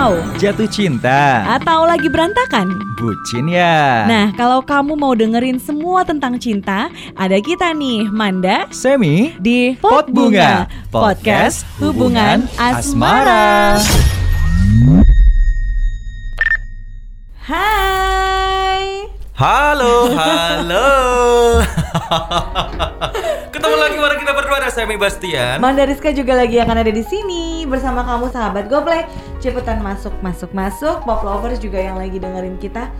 galau, Jatuh cinta. atau lagi berantakan? Bucin ya. Nah, kalau kamu mau dengerin semua tentang cinta, ada kita nih, Manda Semi di Pot Bunga, podcast hubungan asmara. Hai. Halo, halo. Ketemu lagi bareng kita berdua ada Semi Bastian. Manda Rizka juga lagi akan ada di sini bersama kamu sahabat Goplay. Cepetan masuk, masuk, masuk. Pop lovers juga yang lagi dengerin kita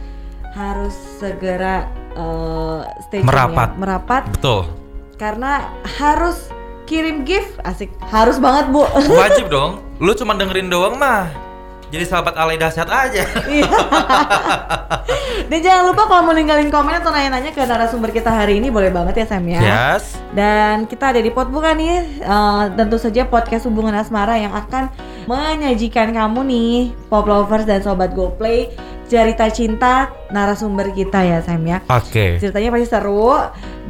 harus segera eh, stay tune Merapat. ya. merapat Betul. karena harus kirim gift asik harus banget bu Wajib dong. Lu cuma dengerin doang mah. Jadi sahabat alay dahsyat aja. Iya. dan jangan lupa kalau mau ninggalin komen atau nanya-nanya ke narasumber kita hari ini boleh banget ya Sam ya Yes. Dan kita ada di Pot Bunga nih, eh, tentu saja podcast hubungan asmara yang akan menyajikan kamu nih, pop lovers dan sobat GoPlay, cerita cinta narasumber kita ya Sam ya. Oke. Ceritanya pasti seru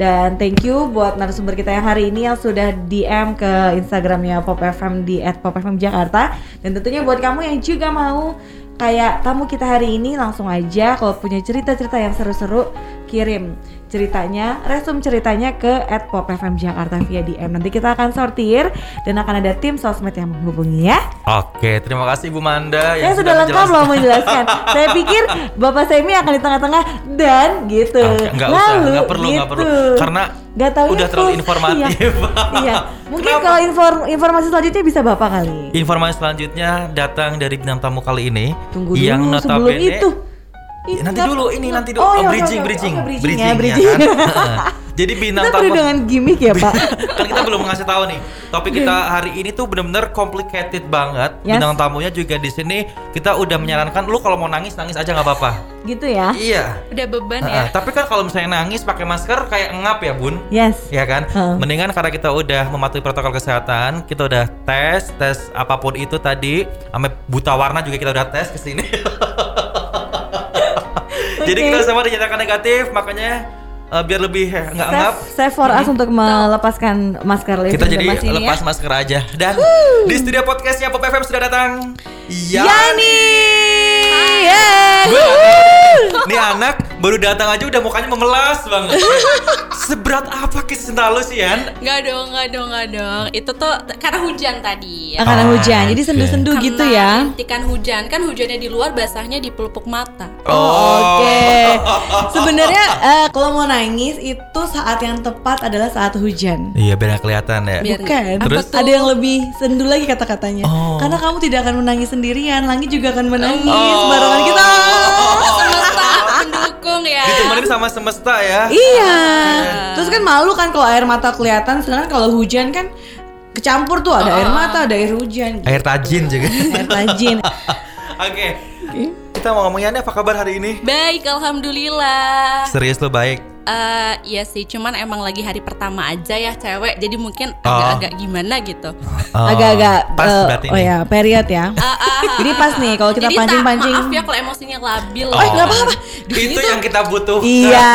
dan thank you buat narasumber kita yang hari ini yang sudah DM ke Instagramnya Pop FM di @popfmjakarta dan tentunya buat kamu yang juga mau kayak tamu kita hari ini langsung aja kalau punya cerita-cerita yang seru-seru kirim ceritanya, resum ceritanya ke @popfmjakarta via DM. Nanti kita akan sortir dan akan ada tim sosmed yang menghubungi ya. Oke, terima kasih Bu Manda Ya sudah lengkap loh menjelaskan. Saya pikir Bapak Semi akan di tengah-tengah dan gitu. Oke, nggak usah, nggak perlu, nggak perlu. Karena Nggak taunya udah terlalu informatif. Iya. iya. Mungkin Kenapa? kalau inform- informasi selanjutnya bisa Bapak kali. Informasi selanjutnya datang dari bintang tamu kali ini Tunggu yang dulu sebelum notabene itu. Ya, nanti dulu ini nanti dulu Oh, Oh, iya, oke, bridging oke, bridging oke, bridging ya, ya bridging. kan? Heeh. Jadi bintang Kita tamu perlu dengan gimmick ya Pak. kan kita belum ngasih tahu nih. Topik kita hari ini tuh bener-bener complicated banget. Yes. Bintang tamunya juga di sini kita udah menyarankan lu kalau mau nangis nangis aja nggak apa-apa. gitu ya. Iya. Udah beban ya. Tapi kan kalau misalnya nangis pakai masker kayak ngap ya bun. Yes. Ya kan? Heeh. Mendingan karena kita udah mematuhi protokol kesehatan, kita udah tes, tes apa pun itu tadi, sampai buta warna juga kita udah tes ke sini. Jadi kita semua dinyatakan negatif, makanya eh, biar lebih eh, nggak ngap, Safe, safe for us untuk melepaskan masker living kita jadi ini lepas ya. masker aja. Dan di studio podcastnya Pop FM sudah datang. Yani. Nggak tahu. Nih anak baru datang aja udah mukanya memelas banget. Seberat apa kisah cinta lu sih, Yan? Enggak dong, enggak dong, enggak dong. Itu tuh karena hujan tadi. Ah, Karena Ah, hujan, jadi sendu-sendu gitu ya. Rintikan hujan kan hujannya di luar, basahnya di pelupuk mata. Oh, Oke. Sebenarnya eh, kalau mau nangis itu saat yang tepat adalah saat hujan. Iya, biar kelihatan ya. Biar- Bukan. Terus? tuh? Ada yang lebih sendu lagi kata-katanya. Oh. Karena kamu tidak akan menangis sendirian, langit juga akan menangis Oh. barengan kita. semesta mendukung ya. Ditemenin sama semesta ya. Iya. Terus kan malu kan kalau air mata kelihatan, sedangkan kalau hujan kan kecampur tuh ada air mata, ada air hujan. Air tajin juga. Air tajin. Oke. Kita mau ngomongin apa kabar hari ini? Baik, alhamdulillah. Serius lo baik. Eh, iya sih, cuman emang lagi hari pertama aja ya cewek, jadi mungkin Oh. agak-agak gimana gitu. Oh, Agak-agak pas eh, berarti Oh nih. ya, period ya. Ah, ah, ah, Jadi pas nih kalau kita pancing-pancing. Maaf ya kalau emosinya labil. Oh. Eh, nggak apa-apa. Itu yang kita butuh. Iya,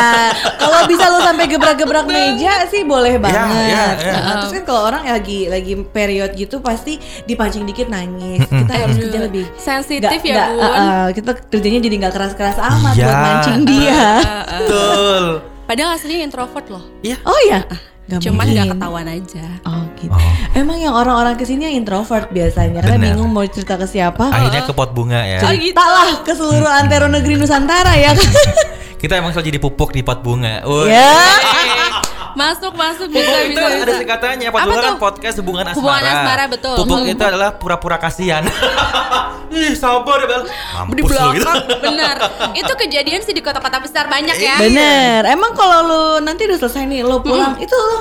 kalau bisa lu sampai gebrak-gebrak meja sih boleh banget. iya, iya. Nah, terus kan kalau orang lagi lagi period gitu pasti dipancing dikit nangis. Kita harus kerja lebih Sensitif ya, nggak, Bun. uh, uh, kita kerjanya jadi nggak keras-keras amat Iya. buat mancing dia. Betul. Padahal aslinya introvert loh. Iya. Oh ya, Nggak Cuman mungkin. nggak ketahuan aja. Oh gitu. Oh. Emang yang orang-orang ke sini yang introvert biasanya karena Benar. bingung mau cerita ke siapa. Akhirnya ke pot bunga ya. Oh, gitu. lah ke seluruh antero negeri Nusantara ya kan. Kita emang selalu jadi pupuk di pot bunga. Woi. ya. Masuk, masuk, bisa, itu bisa, ada bisa. singkatannya. Apa kan tuh? podcast hubungan asmara. Hubungan asmara, betul. Pupuk Hmm. itu adalah pura-pura kasihan. Ih, sabar ya, Bel. Di lu gitu. belakang, bener. Itu kejadian sih di kota-kota besar banyak ya. Bener. Emang kalau lu nanti udah selesai nih lo pulang itu lu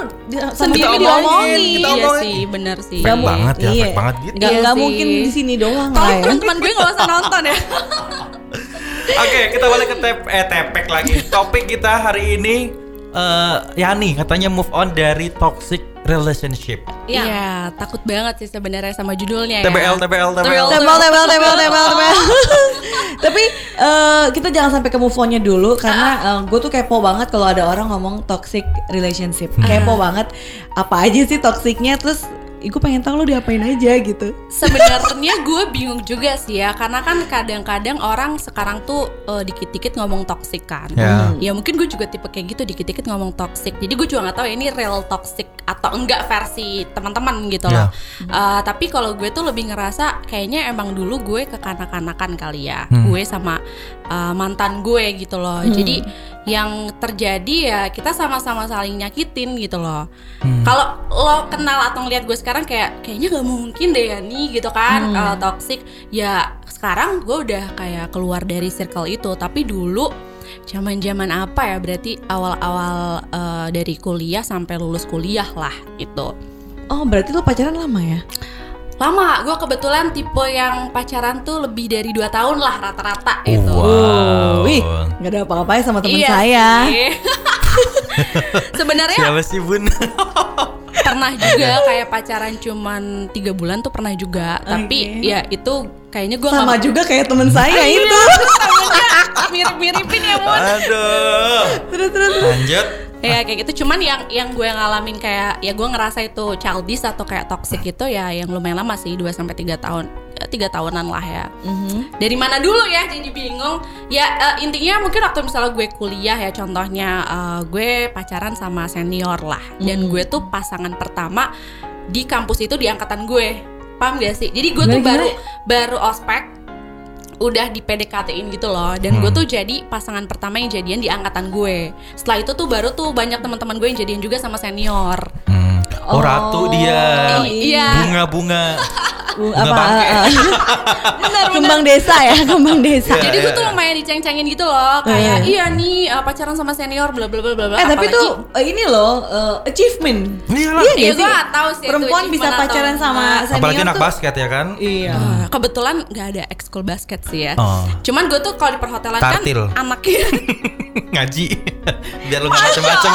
Sendiri kita diomongin, diomongin. kita Iya omongin. sih, bener sih. Fake banget ya, Iya. fake banget gitu. Nggak, Iya sih. mungkin di sini doang Tolong ya. teman-teman gue gak usah nonton ya. Oke, kita balik ke tep eh tepek lagi. Topik kita hari ini eh Yani katanya move on dari toxic relationship. Iya, takut banget sih sebenarnya sama judulnya ya. TBL, TBL, TBL. TBL. Tebal, tebal, tebal. Tapi eh, kita jangan sampai ke move on-nya dulu karena gue tuh kepo banget kalau ada orang ngomong toxic relationship. Kepo banget apa aja sih toksiknya terus gue pengen tahu lo diapain aja gitu. Sebenarnya gue bingung juga sih ya, karena kan kadang-kadang orang sekarang tuh eh, dikit-dikit ngomong toxic kan. Ya. Ya mungkin gue juga tipe kayak gitu dikit-dikit ngomong toxic. Jadi gue juga nggak tahu ya ini real toxic atau enggak versi teman-teman gitu loh. Eh, tapi kalau gue tuh lebih ngerasa kayaknya emang dulu gue kekanak-kanakan kali ya. Gue sama eh, mantan gue gitu loh. Jadi yang terjadi ya kita sama-sama saling nyakitin gitu loh. Kalau lo kenal atau ngeliat gue sekarang kayak kayaknya gak mungkin deh ya nih gitu kan eh, toxic. Ya sekarang gue udah kayak keluar dari circle itu. Tapi dulu zaman-zaman apa ya berarti awal-awal eh, dari kuliah sampai lulus kuliah lah itu. Oh berarti lo pacaran lama ya? Lama, gue kebetulan tipe yang pacaran tuh lebih dari dua tahun lah rata-rata gitu. Wow. Wih, nggak ada apa-apanya sama temen Iya saya. Sebenarnya Siapa sih bun? pernah juga kayak pacaran cuman tiga bulan tuh pernah juga, tapi Oke. ya itu kayaknya gue Sama juga kayak temen saya itu. mirip-miripin ya mon. Aduh. terus terus. terus. Lanjut. Ya kayak gitu. Cuman yang yang gue ngalamin kayak ya gue ngerasa itu childish atau kayak toxic itu ya yang lumayan lama sih 2 sampai tiga tahun Ya, tiga tahunan lah ya. Mhm. dari mana dulu ya jadi bingung. Ya eh, intinya mungkin waktu misalnya gue kuliah ya contohnya eh, gue pacaran sama senior lah. Dan gue tuh pasangan pertama di kampus itu di angkatan gue. Paham gak sih? Jadi gue tuh baru baru ospek udah di PDKT-in gitu loh. Dan gue tuh jadi pasangan pertama yang jadian di angkatan gue. Setelah itu tuh baru tuh banyak teman-teman gue yang jadian juga sama senior. Hmm. Oh, ratu dia. iya Bunga-bunga. Bu, Bunga apa? bangke. uh, uh, kembang desa ya, kembang desa. Iya, jadi gue iya, tuh iya. lumayan diceng-cengin gitu loh kayak Eh. iya nih uh, pacaran sama senior bla bla bla bla Eh tapi Apalagi- tuh uh, ini loh uh, achievement. Iyalah. Iya Iya, nggak gue tahu sih itu Perempuan bisa achievement atau pacaran sama senior Apalagi anak tuh. basket ya kan? Iya. Eh, kebetulan nggak ada ekskul basket sih ya. Oh. Cuman gue tuh kalau di perhotelan Tartil. kan anaknya Ngaji. Biar lu gak macem-macem.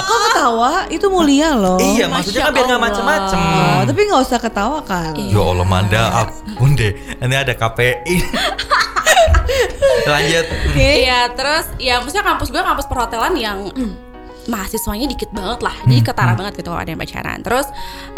Kok ketawa? Itu mulia loh. Iya, maksudnya kan biar gak Allah. macem-macem. Oh, tapi nggak usah ketawa kan. Iya. Ya Allah Manda, ampun deh. Ini ada KPI. Lanjut. Iya, terus ya maksudnya kampus gue kampus perhotelan yang mahasiswanya dikit banget lah. Jadi ketara banget gitu kalau ada yang pacaran. Terus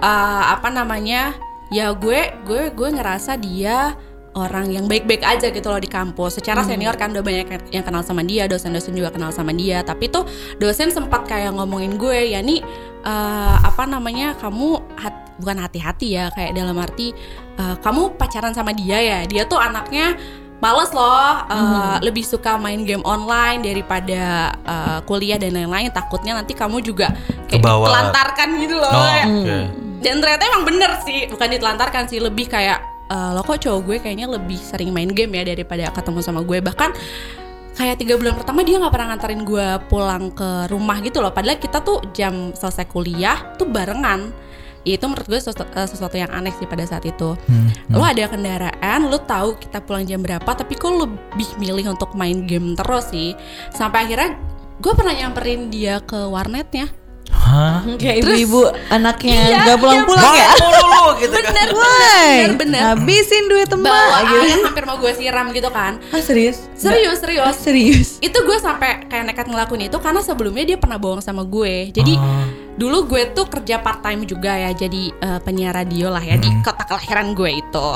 eh, apa namanya? Ya gue gue gue ngerasa dia orang yang baik-baik aja gitu loh di kampus. Secara senior kan udah banyak yang- kenal sama dia, dosen-dosen juga kenal sama dia. Tapi tuh dosen sempat kayak ngomongin gue, ya nih eh, apa namanya? Kamu hat- bukan hati-hati ya, kayak dalam arti eh, kamu pacaran sama dia ya. Dia tuh anaknya males loh, eh, lebih suka main game online daripada eh, kuliah dan lain-lain. Takutnya nanti kamu juga kayak Kebawa. ditelantarkan gitu loh. Oh, oke. dan ternyata emang bener sih bukan ditelantarkan sih lebih kayak "Eh, lo kok cowok gue kayaknya lebih sering main game ya daripada ketemu sama gue. Bahkan kayak tiga bulan pertama dia nggak pernah nganterin gue pulang ke rumah gitu loh. Padahal kita tuh jam selesai kuliah tuh barengan. Itu menurut gue sesuatu, eh, sesuatu yang aneh sih pada saat itu. Lo ada kendaraan lo tahu kita pulang jam berapa tapi kok lebih milih untuk main game terus sih? Sampai akhirnya gue pernah nyamperin dia ke warnetnya Hah? Kayak Terus- ibu-ibu anaknya Iya, nggak pulang-pulang Mau ya. mulu lu gitu kan. bener bener bener habisin duit bawa emak gitu. air hampir mau gue siram gitu kan Ah serius? serius Ah, serius serius. itu gue sampai kayak nekat ngelakuin itu karena sebelumnya dia pernah bohong sama gue jadi Oh. Dulu gue tuh kerja part time juga ya jadi eh, penyiar radio lah ya di kota kelahiran gue itu.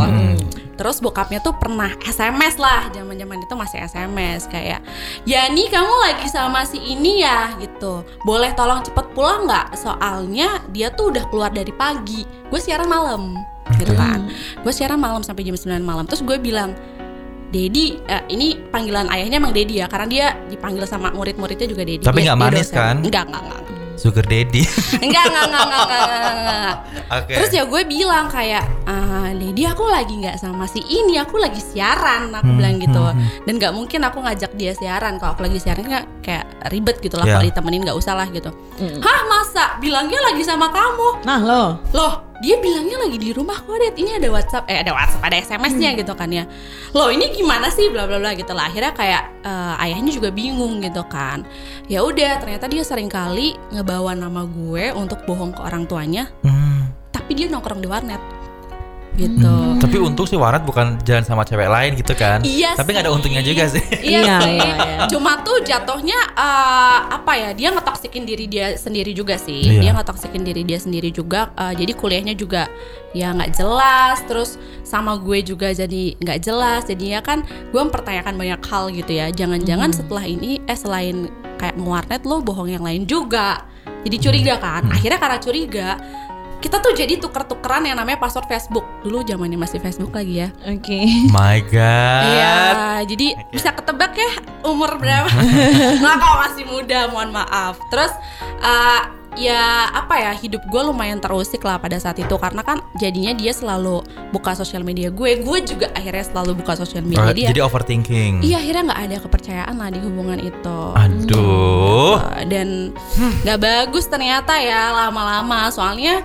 Terus bokapnya tuh pernah sms lah zaman zaman itu masih sms kayak ya nih kamu lagi sama si ini ya gitu. Boleh tolong cepet pulang nggak? Soalnya dia tuh udah keluar dari pagi. Gue siaran malam gitu kan. Gue siaran malam sampai jam 9 malam. Terus gue bilang Dedi, eh, ini panggilan ayahnya emang Dedi ya, karena dia dipanggil sama murid-muridnya juga Dedi. Tapi nggak manis dosen. kan? Enggak, enggak, enggak. Sugar daddy. Enggak, enggak, enggak, enggak, enggak, enggak, enggak. Oke. Terus ya gue bilang kayak, ah, Dedi aku lagi nggak sama si ini, aku lagi siaran, aku Hmm, bilang gitu. hmm, Dan nggak mungkin aku ngajak dia siaran, kalau aku lagi siaran kan kayak ribet gitu lah, Ya. kalau ditemenin nggak usah lah gitu. Hah masa? Bilangnya lagi sama kamu? Nah lo, Loh, dia bilangnya lagi di rumah kok, Det. Ini ada WhatsApp, eh ada WhatsApp, ada SMS-nya gitu kan ya. Loh, ini gimana sih bla bla bla gitu lah. Akhirnya kayak eh, ayahnya juga bingung gitu kan. Ya udah, ternyata dia sering kali ngebawa nama gue untuk bohong ke orang tuanya, Hmm. tapi dia nongkrong di warnet. Gitu. Tapi untung sih Warat bukan jalan sama cewek lain gitu kan. Iya Tapi nggak ada untungnya juga sih. Iya, Iya, iya, iya. Cuma tuh jatuhnya eh, apa ya? Dia ngetoksikin diri dia sendiri juga sih. Iya. Dia ngetoksikin diri dia sendiri juga. eh, jadi kuliahnya juga ya nggak jelas. Terus sama gue juga jadi nggak jelas. Jadinya kan gue mempertanyakan banyak hal gitu ya. Jangan-jangan Hmm. setelah ini eh selain kayak ngewarnet lo bohong yang lain juga. Jadi curiga kan. Hmm. Akhirnya karena curiga kita tuh jadi tuker-tukeran yang namanya password Facebook. Dulu zamannya masih Facebook lagi ya. Oke. My God. Iya, jadi bisa ketebak ya umur berapa? Nggak kok masih muda, mohon maaf. Terus eh, ya apa ya hidup gue lumayan terusik lah pada saat itu karena kan jadinya dia selalu buka sosial media gue, gue juga akhirnya selalu buka sosial media dia. jadi overthinking. Iya akhirnya nggak ada kepercayaan lah di hubungan itu. Aduh. Uh, dan nggak bagus ternyata ya lama-lama soalnya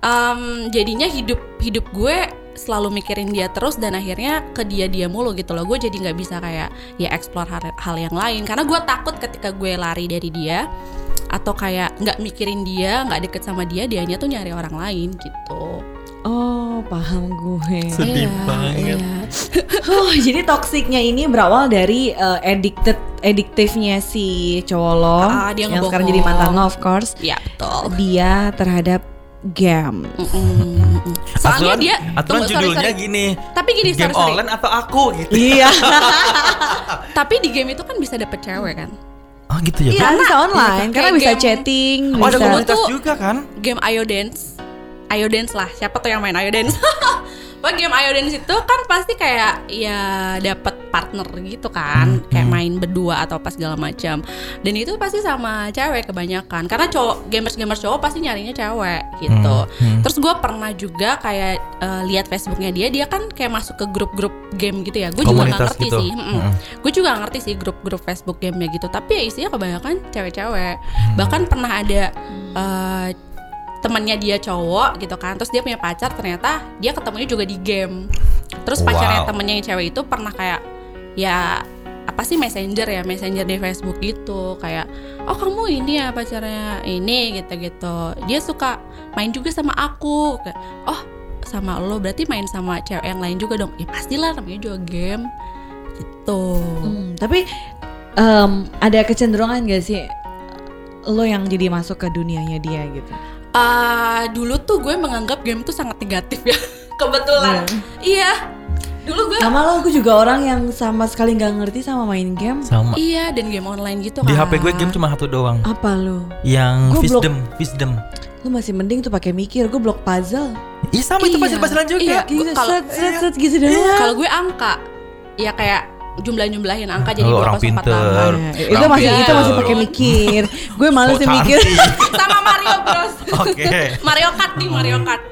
em, jadinya hidup hidup gue selalu mikirin dia terus dan akhirnya ke dia dia mulu gitu loh gue jadi nggak bisa kayak ya explore hal, hal yang lain karena gue takut ketika gue lari dari dia atau kayak nggak mikirin dia nggak deket sama dia dianya tuh nyari orang lain gitu Oh, paham gue. Sedih Iya, banget. iya. Oh, jadi toksiknya ini berawal dari uh, addicted addiktifnya si cowok lo Ah, dia yang sekarang jadi mantan lo of course. ya betul Dia terhadap game. Mm-mm. soalnya Aturan- dia aturan tunggu, judulnya sorry. gini. tapi gini Game sorry, sorry. online atau aku gitu. Iya. tapi di game itu kan bisa dapet cewek kan Oh gitu ya. Iya, Kak? bisa online iya, karena bisa game- chatting, Oh, ada bisa. komunitas tuh- juga kan? game Ayo Dance Ayo Dance lah siapa tuh yang main Ayo Dance Wah game Ayo Dance itu kan pasti kayak ya dapat partner gitu kan Hmm, kayak hmm. main berdua atau apa segala macam dan itu pasti sama cewek kebanyakan karena cowok gamers gamers cowok pasti nyarinya cewek gitu Hmm, hmm. terus gue pernah juga kayak eh, lihat Facebooknya dia dia kan kayak masuk ke grup-grup game gitu ya gue juga Komunitas ngerti gitu. sih Mm-mm. Mm-mm. gue juga ngerti sih grup-grup Facebook gamenya gitu tapi ya isinya kebanyakan cewek-cewek Hmm. bahkan pernah ada eh, temannya dia cowok gitu kan. Terus dia punya pacar ternyata dia ketemunya juga di game. Terus pacarnya Wow. temennya yang cewek itu pernah kayak ya apa sih messenger ya messenger di Facebook gitu. Kayak oh kamu ini ya pacarnya ini gitu gitu dia suka main juga sama aku. Kayak oh sama lo berarti main sama cewek yang lain juga dong. Ya pastilah namanya juga game. Gitu. Hmm, tapi em, ada kecenderungan gak sih lo yang jadi masuk ke dunianya dia gitu? Ah, dulu tuh gue menganggap game tuh sangat negatif ya. Kebetulan. Iya. Dulu gue Sama lo, aku juga orang yang sama sekali nggak ngerti sama main game. Sama. Iya, dan game online gitu kan. Di HP gue game cuma satu doang. Apa lo? Yang blok. Wisdom, Wisdom. Lo masih mending tuh pakai mikir. Gue blok puzzle. Ih sama itu Iya. puzzle-puzzlean juga. Iya. Gitu, Kalau- set, set, set, gitu doang. Kalau gue angka. Ya kayak jumlah-jumlahin angka jadi Oh, orang 208. pinter. Nah, itu masih Iya. itu masih pakai mikir. Gue males So sih mikir. Sama Mario Bros. Oke. Mario Kart nih, Mario Kart.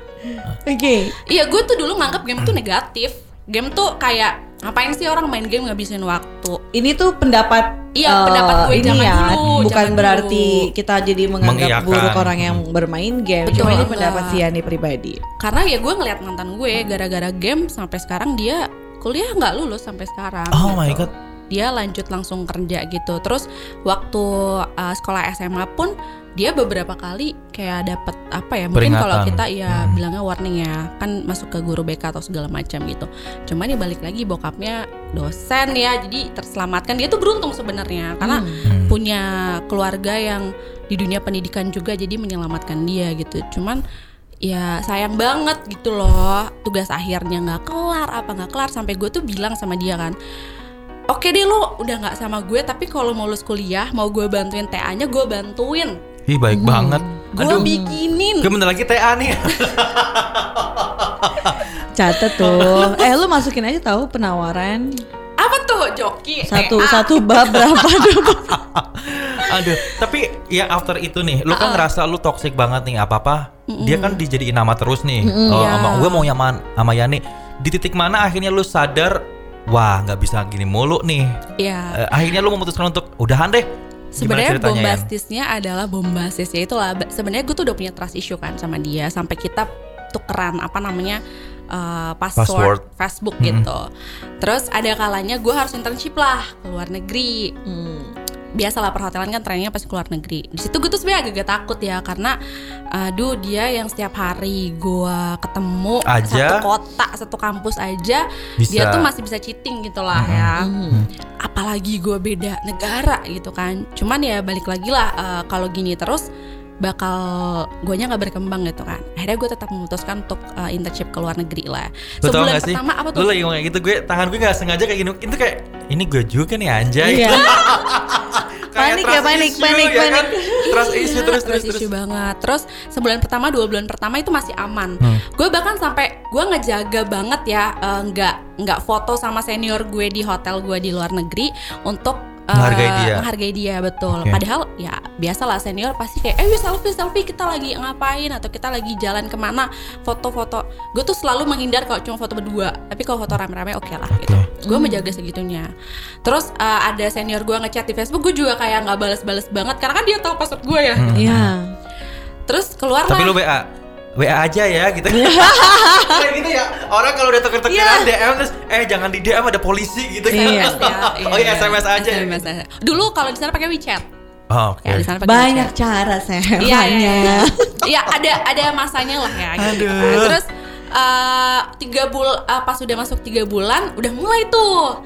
Oke. Iya, gue tuh dulu nganggap game tuh negatif. Game tuh kayak ngapain sih orang main game ngabisin waktu? Ini tuh pendapat Iya, eh, pendapat gue ini zaman ya, dulu, bukan zaman berarti dulu. kita jadi menganggap buruk orang yang bermain game. Betul Cuma ini pendapat si Yani pribadi. Karena ya gue ngeliat mantan gue gara-gara game sampai sekarang dia kuliah nggak lulus sampai sekarang. Oh my gitu. god. Dia lanjut langsung kerja gitu. Terus waktu uh, sekolah SMA pun dia beberapa kali kayak dapet apa ya? Mungkin kalau Peringatan. kita ya Hmm. bilangnya warning ya, kan masuk ke guru BK atau segala macam gitu. Cuman ya balik lagi bokapnya dosen ya, jadi terselamatkan. Dia tuh beruntung sebenarnya karena Hmm. punya keluarga yang di dunia pendidikan juga jadi menyelamatkan dia gitu cuman ya sayang banget gitu loh tugas akhirnya nggak kelar apa nggak kelar sampai gue tuh bilang sama dia kan oke deh lo udah nggak sama gue tapi kalau mau lulus kuliah mau gue bantuin TA nya gue bantuin Ih baik banget. gue bikinin Gue bentar lagi TA nih. Catet tuh. eh lu masukin aja tahu penawaran apa tuh joki satu TA. satu bab berapa tuh? Aduh, tapi ya after itu nih, lu kan ngerasa lu toxic banget nih apa-apa. Dia kan dijadiin nama terus nih. Oh, Iya. sama gue mau nyaman sama Yani. Di titik mana akhirnya lu sadar, wah nggak bisa gini mulu nih. ya Eh, akhirnya lu memutuskan untuk udahan deh. Gimana Sebenarnya bombastisnya adalah bombastisnya itulah. Sebenarnya gue tuh udah punya trust issue kan sama dia sampai kita tukeran apa namanya uh, password, Password. Facebook Mm-mm. gitu. Terus ada kalanya gue harus internship lah ke luar negeri. Hmm. Biasalah perhotelan kan trennya pasti keluar negeri. Di situ gue tuh sebenarnya agak takut ya karena aduh dia yang setiap hari gue ketemu Aja. satu kota, satu kampus aja Bisa. dia tuh masih bisa cheating gitu lah ya. Apalagi gue beda negara gitu kan. Cuman ya balik lagi lah eh, kalau gini terus bakal guanya nggak berkembang gitu kan. Akhirnya gue tetap memutuskan untuk eh, internship ke luar negeri lah. Lu Sebulan gak sih? pertama apa tuh? Lu lagi ngomong kayak gitu, gue tangan gue gak sengaja kayak gini. Itu kayak ini gue juga nih anjay. Iya. Panik ya, panik, issue, panik, ya kan? panik. Trust issue terus terus terus terus. issue banget. Terus sebulan pertama, dua bulan pertama itu masih aman. Hmm. Gue bahkan sampai gue ngejaga banget ya, eh, nggak nggak foto sama senior gue di hotel gue di luar negeri untuk Menghargai dia. menghargai dia betul. Oke. Padahal ya biasalah senior pasti kayak, eh selfie selfie kita lagi ngapain atau kita lagi jalan ke mana foto-foto. Gue tuh selalu menghindar kalau cuma foto berdua. Tapi kalau foto rame-rame oke lah gitu. Gue menjaga segitunya. Terus eh, ada senior gue ngechat di Facebook, gue juga kayak nggak balas-balas banget karena kan dia tahu password gue ya. Iya. Terus keluar Tapi lu WA WA aja ya gitu. Kayak gitu ya. Orang kalau udah tuker-tukeran DM terus eh jangan di DM ada polisi gitu. Iya. oh iya SMS aja. SMS aja. Dulu kalau di sana pakai WeChat. Oh, oke. Ya, di sana pakai Banyak WeChat. cara saya. Iya, iya, iya. banyak. Iya, ada ada masanya lah ya. gitu. Aduh. Terus eh, tiga bulan pas sudah masuk tiga bulan, udah mulai tuh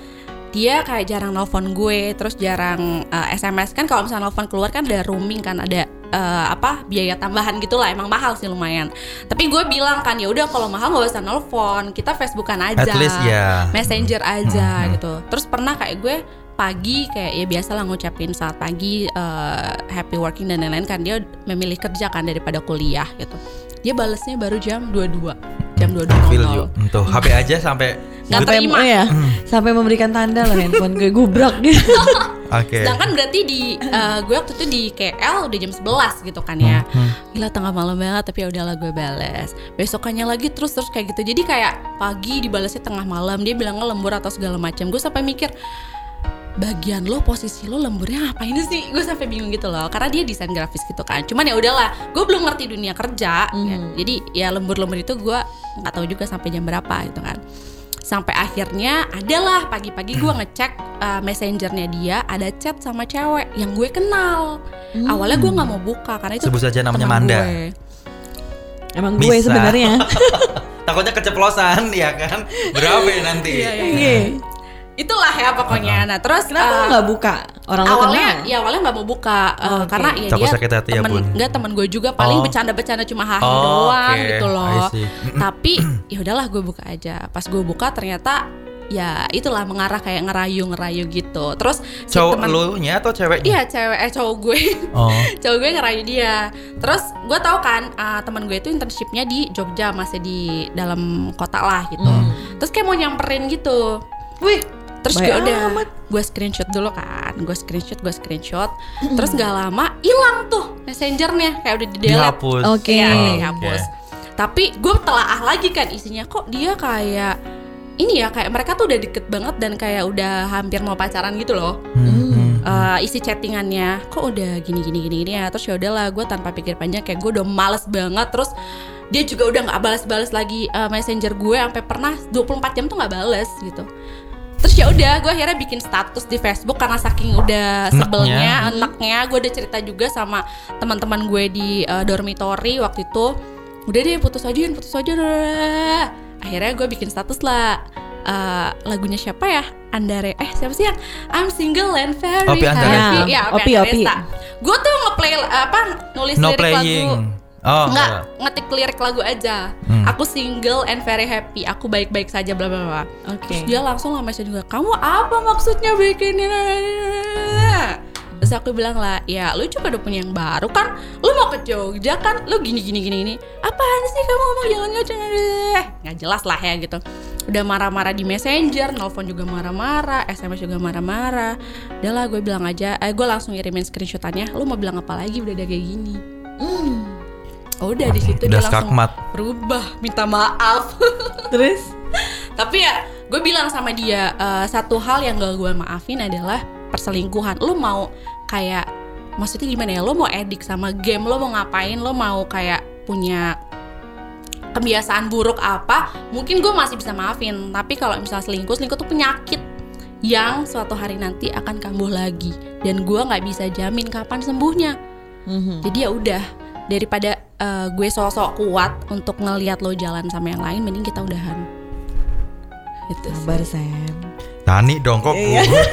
dia kayak jarang nelfon gue, terus jarang eh, SMS kan kalau misalnya nelfon keluar kan ada roaming kan ada eh, apa biaya tambahan gitulah emang mahal sih lumayan. Tapi gue bilang kan ya udah kalau mahal nggak usah nelfon, kita Facebookan aja, At least ya. messenger aja gitu. Terus pernah kayak gue pagi kayak ya biasa lah ngucapin saat pagi eh, happy working dan lain-lain kan dia memilih kerja kan daripada kuliah gitu. Dia balesnya baru jam 22 jam 22 Feel you. Tuh, HP aja sampai Nggak terima. ya, sampai memberikan tanda loh handphone gue gubrak gitu. Oke. Sedangkan berarti di eh, gue waktu itu di KL udah jam 11 gitu kan ya. Gila tengah malam banget tapi ya udahlah gue bales. Besokannya lagi terus terus kayak gitu. Jadi kayak pagi dibalasnya tengah malam dia bilangnya lembur atau segala macam. Gue sampai mikir bagian lo posisi lo lemburnya ngapain sih gue sampai bingung gitu loh karena dia desain grafis gitu kan cuman ya udahlah gue belum ngerti dunia kerja ya. jadi ya lembur-lembur itu gue nggak tahu juga sampai jam berapa gitu kan sampai akhirnya adalah pagi-pagi gue ngecek uh, messengernya dia ada chat sama cewek yang gue kenal awalnya gue nggak mau buka karena itu Sebut saja namanya Manda. gue. Emang gue sebenarnya. Takutnya keceplosan ya kan. Berapa ya nanti? Iya. Itulah ya pokoknya nah terus Kenapa uh, lo nggak buka? Orang lo awalnya kenal? ya awalnya nggak mau buka uh, Oh, oke. karena ya Takut dia sakit hati ya, temen Bun. enggak temen gue juga paling Oh. bercanda-bercanda cuma hahi Oh, doang oke. gitu loh tapi ya udahlah gue buka aja pas gue buka ternyata ya itulah mengarah kayak ngerayu ngerayu gitu terus si Cowok teman- lu nya atau ceweknya? iya cewek eh cowok gue Oh. cowok gue ngerayu dia terus gue tahu kan uh, teman gue itu internshipnya di Jogja masih di dalam kota lah gitu Hmm. terus kayak mau nyamperin gitu Wih, Terus gue udah amat. gue screenshot dulu kan, gue screenshot, gue screenshot. Terus nggak lama hilang tuh messengernya kayak udah di delete. Dihapus. Oke. Iya, Oh, dihapus. Tapi gue telaah lagi kan isinya kok dia kayak ini ya kayak mereka tuh udah deket banget dan kayak udah hampir mau pacaran gitu loh. Hmm. Eh, isi chattingannya kok udah gini gini gini gini ya terus ya udahlah gue tanpa pikir panjang kayak gue udah males banget terus dia juga udah nggak balas-balas lagi eh, messenger gue sampai pernah 24 jam tuh nggak balas gitu terus ya udah gue akhirnya bikin status di Facebook karena saking udah sebelnya enaknya gue udah cerita juga sama teman-teman gue di eh, dormitory waktu itu. Udah deh putus aja putus aja dah. akhirnya gue bikin status lah eh, lagunya siapa ya? Andare eh siapa sih yang I'm single and very Opi happy. Ya Opi, Opi. gue tuh ngeplay apa nulis No lirik playing. lagu Oh, Enggak, enggak. ngetik lirik lagu aja. Hmm. Aku single and very happy. Aku baik-baik saja bla bla bla. Oke. Terus dia langsung lah message juga, "Kamu apa maksudnya bikin ini?" Terus aku bilang lah, ya lu juga udah punya yang baru kan? Lu mau ke Jogja kan? Lu gini gini gini ini. Apaan sih kamu ngomong jangan ngoceh Nggak jelas lah ya gitu. Udah marah-marah di messenger, nelfon juga marah-marah, SMS juga marah-marah. Udah lah gue bilang aja, eh gue langsung ngirimin screenshotannya. Lu mau bilang apa lagi udah ada kayak gini? Udah di situ Udah dia langsung skakmat. berubah, minta maaf. Terus? Tapi ya gue bilang sama dia eh, satu hal yang gak gue maafin adalah perselingkuhan. Lu mau kayak maksudnya gimana ya? Lu mau edik sama game, lu mau ngapain? Lu mau kayak punya kebiasaan buruk apa? Mungkin gue masih bisa maafin. Tapi kalau misalnya selingkuh, selingkuh tuh penyakit yang suatu hari nanti akan kambuh lagi dan gue nggak bisa jamin kapan sembuhnya Mhm. jadi ya udah daripada eh, gue sosok kuat untuk ngelihat lo jalan sama yang lain mending kita udahan gitu sih. Sabar Sam. Nani dong kok Iya. gue.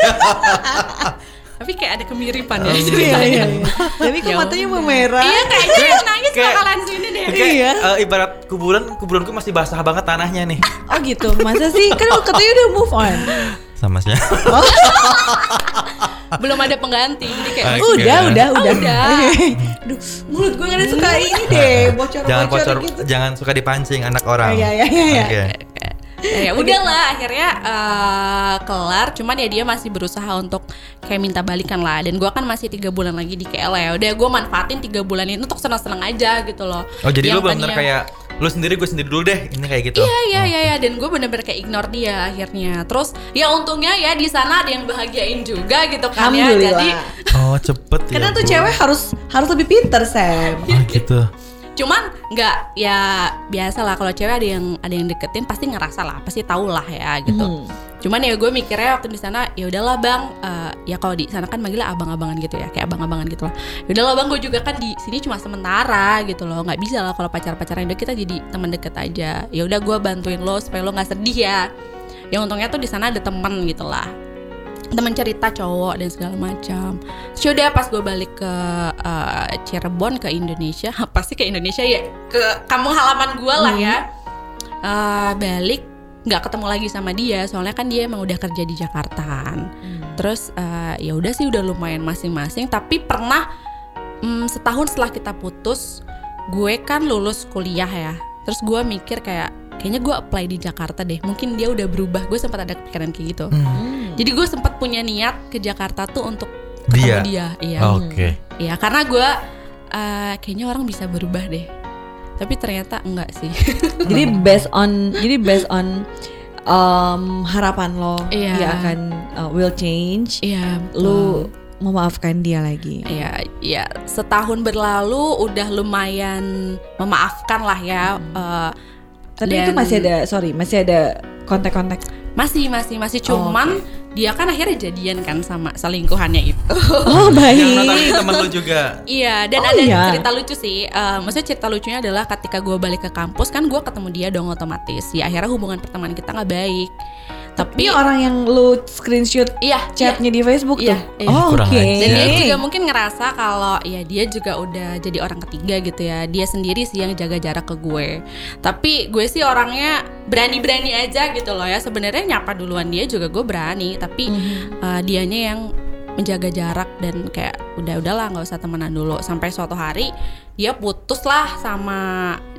tapi kayak ada kemiripan ya Iya, ceritanya iya, iya. Tapi kok Ya matanya memerah. iya kayaknya yang nangis kayak- bakalan sini deh Kayak, Iya. eh, ibarat kuburan, kuburanku masih basah banget tanahnya nih. Oh gitu. Masa sih? Kan katanya udah move on. Sama sih. belum ada pengganti jadi kayak Oke. Udah, udah, Oh, udah. udah. Duh, mulut gue gak suka ini deh, bocor-bocor jangan bocor, gitu. jangan suka dipancing anak orang. Iya, iya, iya, iya. Oke. Ya, ya udahlah akhirnya eh, kelar cuman ya dia masih berusaha untuk kayak minta balikan lah dan gua kan masih tiga bulan lagi di KL ya udah gue manfaatin tiga bulan itu untuk senang-senang aja gitu loh Oh jadi lu bener-bener tadinya- kayak lu sendiri gue sendiri dulu deh. Ini kayak gitu. Iya iya iya iya dan gue bener-bener kayak ignore dia akhirnya. Terus ya untungnya ya di sana ada yang bahagiain juga gitu kan ya. Jadi Oh cepet ya. Karena tuh cewek harus harus lebih pinter, Sam. Oh gitu. Cuman nggak ya biasa lah kalau cewek ada yang ada yang deketin pasti ngerasa lah pasti tahu lah ya gitu. Hmm. Cuman ya gue mikirnya waktu di sana ya udahlah bang eh, ya kalau di sana kan manggilnya abang-abangan gitu ya kayak abang-abangan gitu lah. Ya udahlah bang gue juga kan di sini cuma sementara gitu loh nggak bisa lah kalau pacar-pacaran udah kita jadi teman deket aja. Ya udah gue bantuin lo supaya lo nggak sedih ya. Yang untungnya tuh di sana ada teman gitu lah teman cerita cowok dan segala macam. Terus ya udah pas gue balik ke eh, Cirebon ke Indonesia, pasti ke Indonesia ya ke kampung halaman gue lah ya. Eh, balik nggak ketemu lagi sama dia, soalnya kan dia emang udah kerja di Jakarta. kan. Terus eh, ya udah sih udah lumayan masing-masing, tapi pernah mm, setahun setelah kita putus, gue kan lulus kuliah ya. Terus gue mikir kayak kayaknya gue apply di Jakarta deh. Mungkin dia udah berubah. Gue sempat ada kepikiran kayak gitu. Hmm. Jadi gue sempat punya niat ke Jakarta tuh untuk Dia? ketemu dia. Iya. Oke. Iya, karena gue eh, kayaknya orang bisa berubah deh. Tapi ternyata enggak sih. Jadi based on jadi based on um, harapan lo Iya. dia akan uh, will change. Iya, Lu memaafkan dia lagi. Iya, ya setahun berlalu udah lumayan memaafkan lah ya. eh, Tapi dan- itu masih ada sorry, masih ada kontak-kontak. masih masih masih Oh, cuman dia kan akhirnya jadian kan sama selingkuhannya itu. Oh, Yang baik. notabene temen lu juga. Iya, dan Oh, ada iya. cerita lucu sih. Eh, maksudnya cerita lucunya adalah ketika gue balik ke kampus kan gue ketemu dia dong otomatis. Ya akhirnya hubungan pertemanan kita nggak baik. Tapi Ini orang yang lu screenshot iya, iya. chatnya di Facebook Iya, tuh. iya. Oh, oke. ajar. Dan dia Iya. juga mungkin ngerasa kalau ya dia juga udah jadi orang ketiga gitu ya. Dia sendiri sih yang jaga jarak ke gue. Tapi gue sih orangnya berani-berani aja gitu loh ya. Sebenarnya nyapa duluan dia juga gue berani, tapi Mhm. uh, dianya yang menjaga jarak dan kayak udah udahlah nggak usah temenan dulu sampai suatu hari dia putus lah sama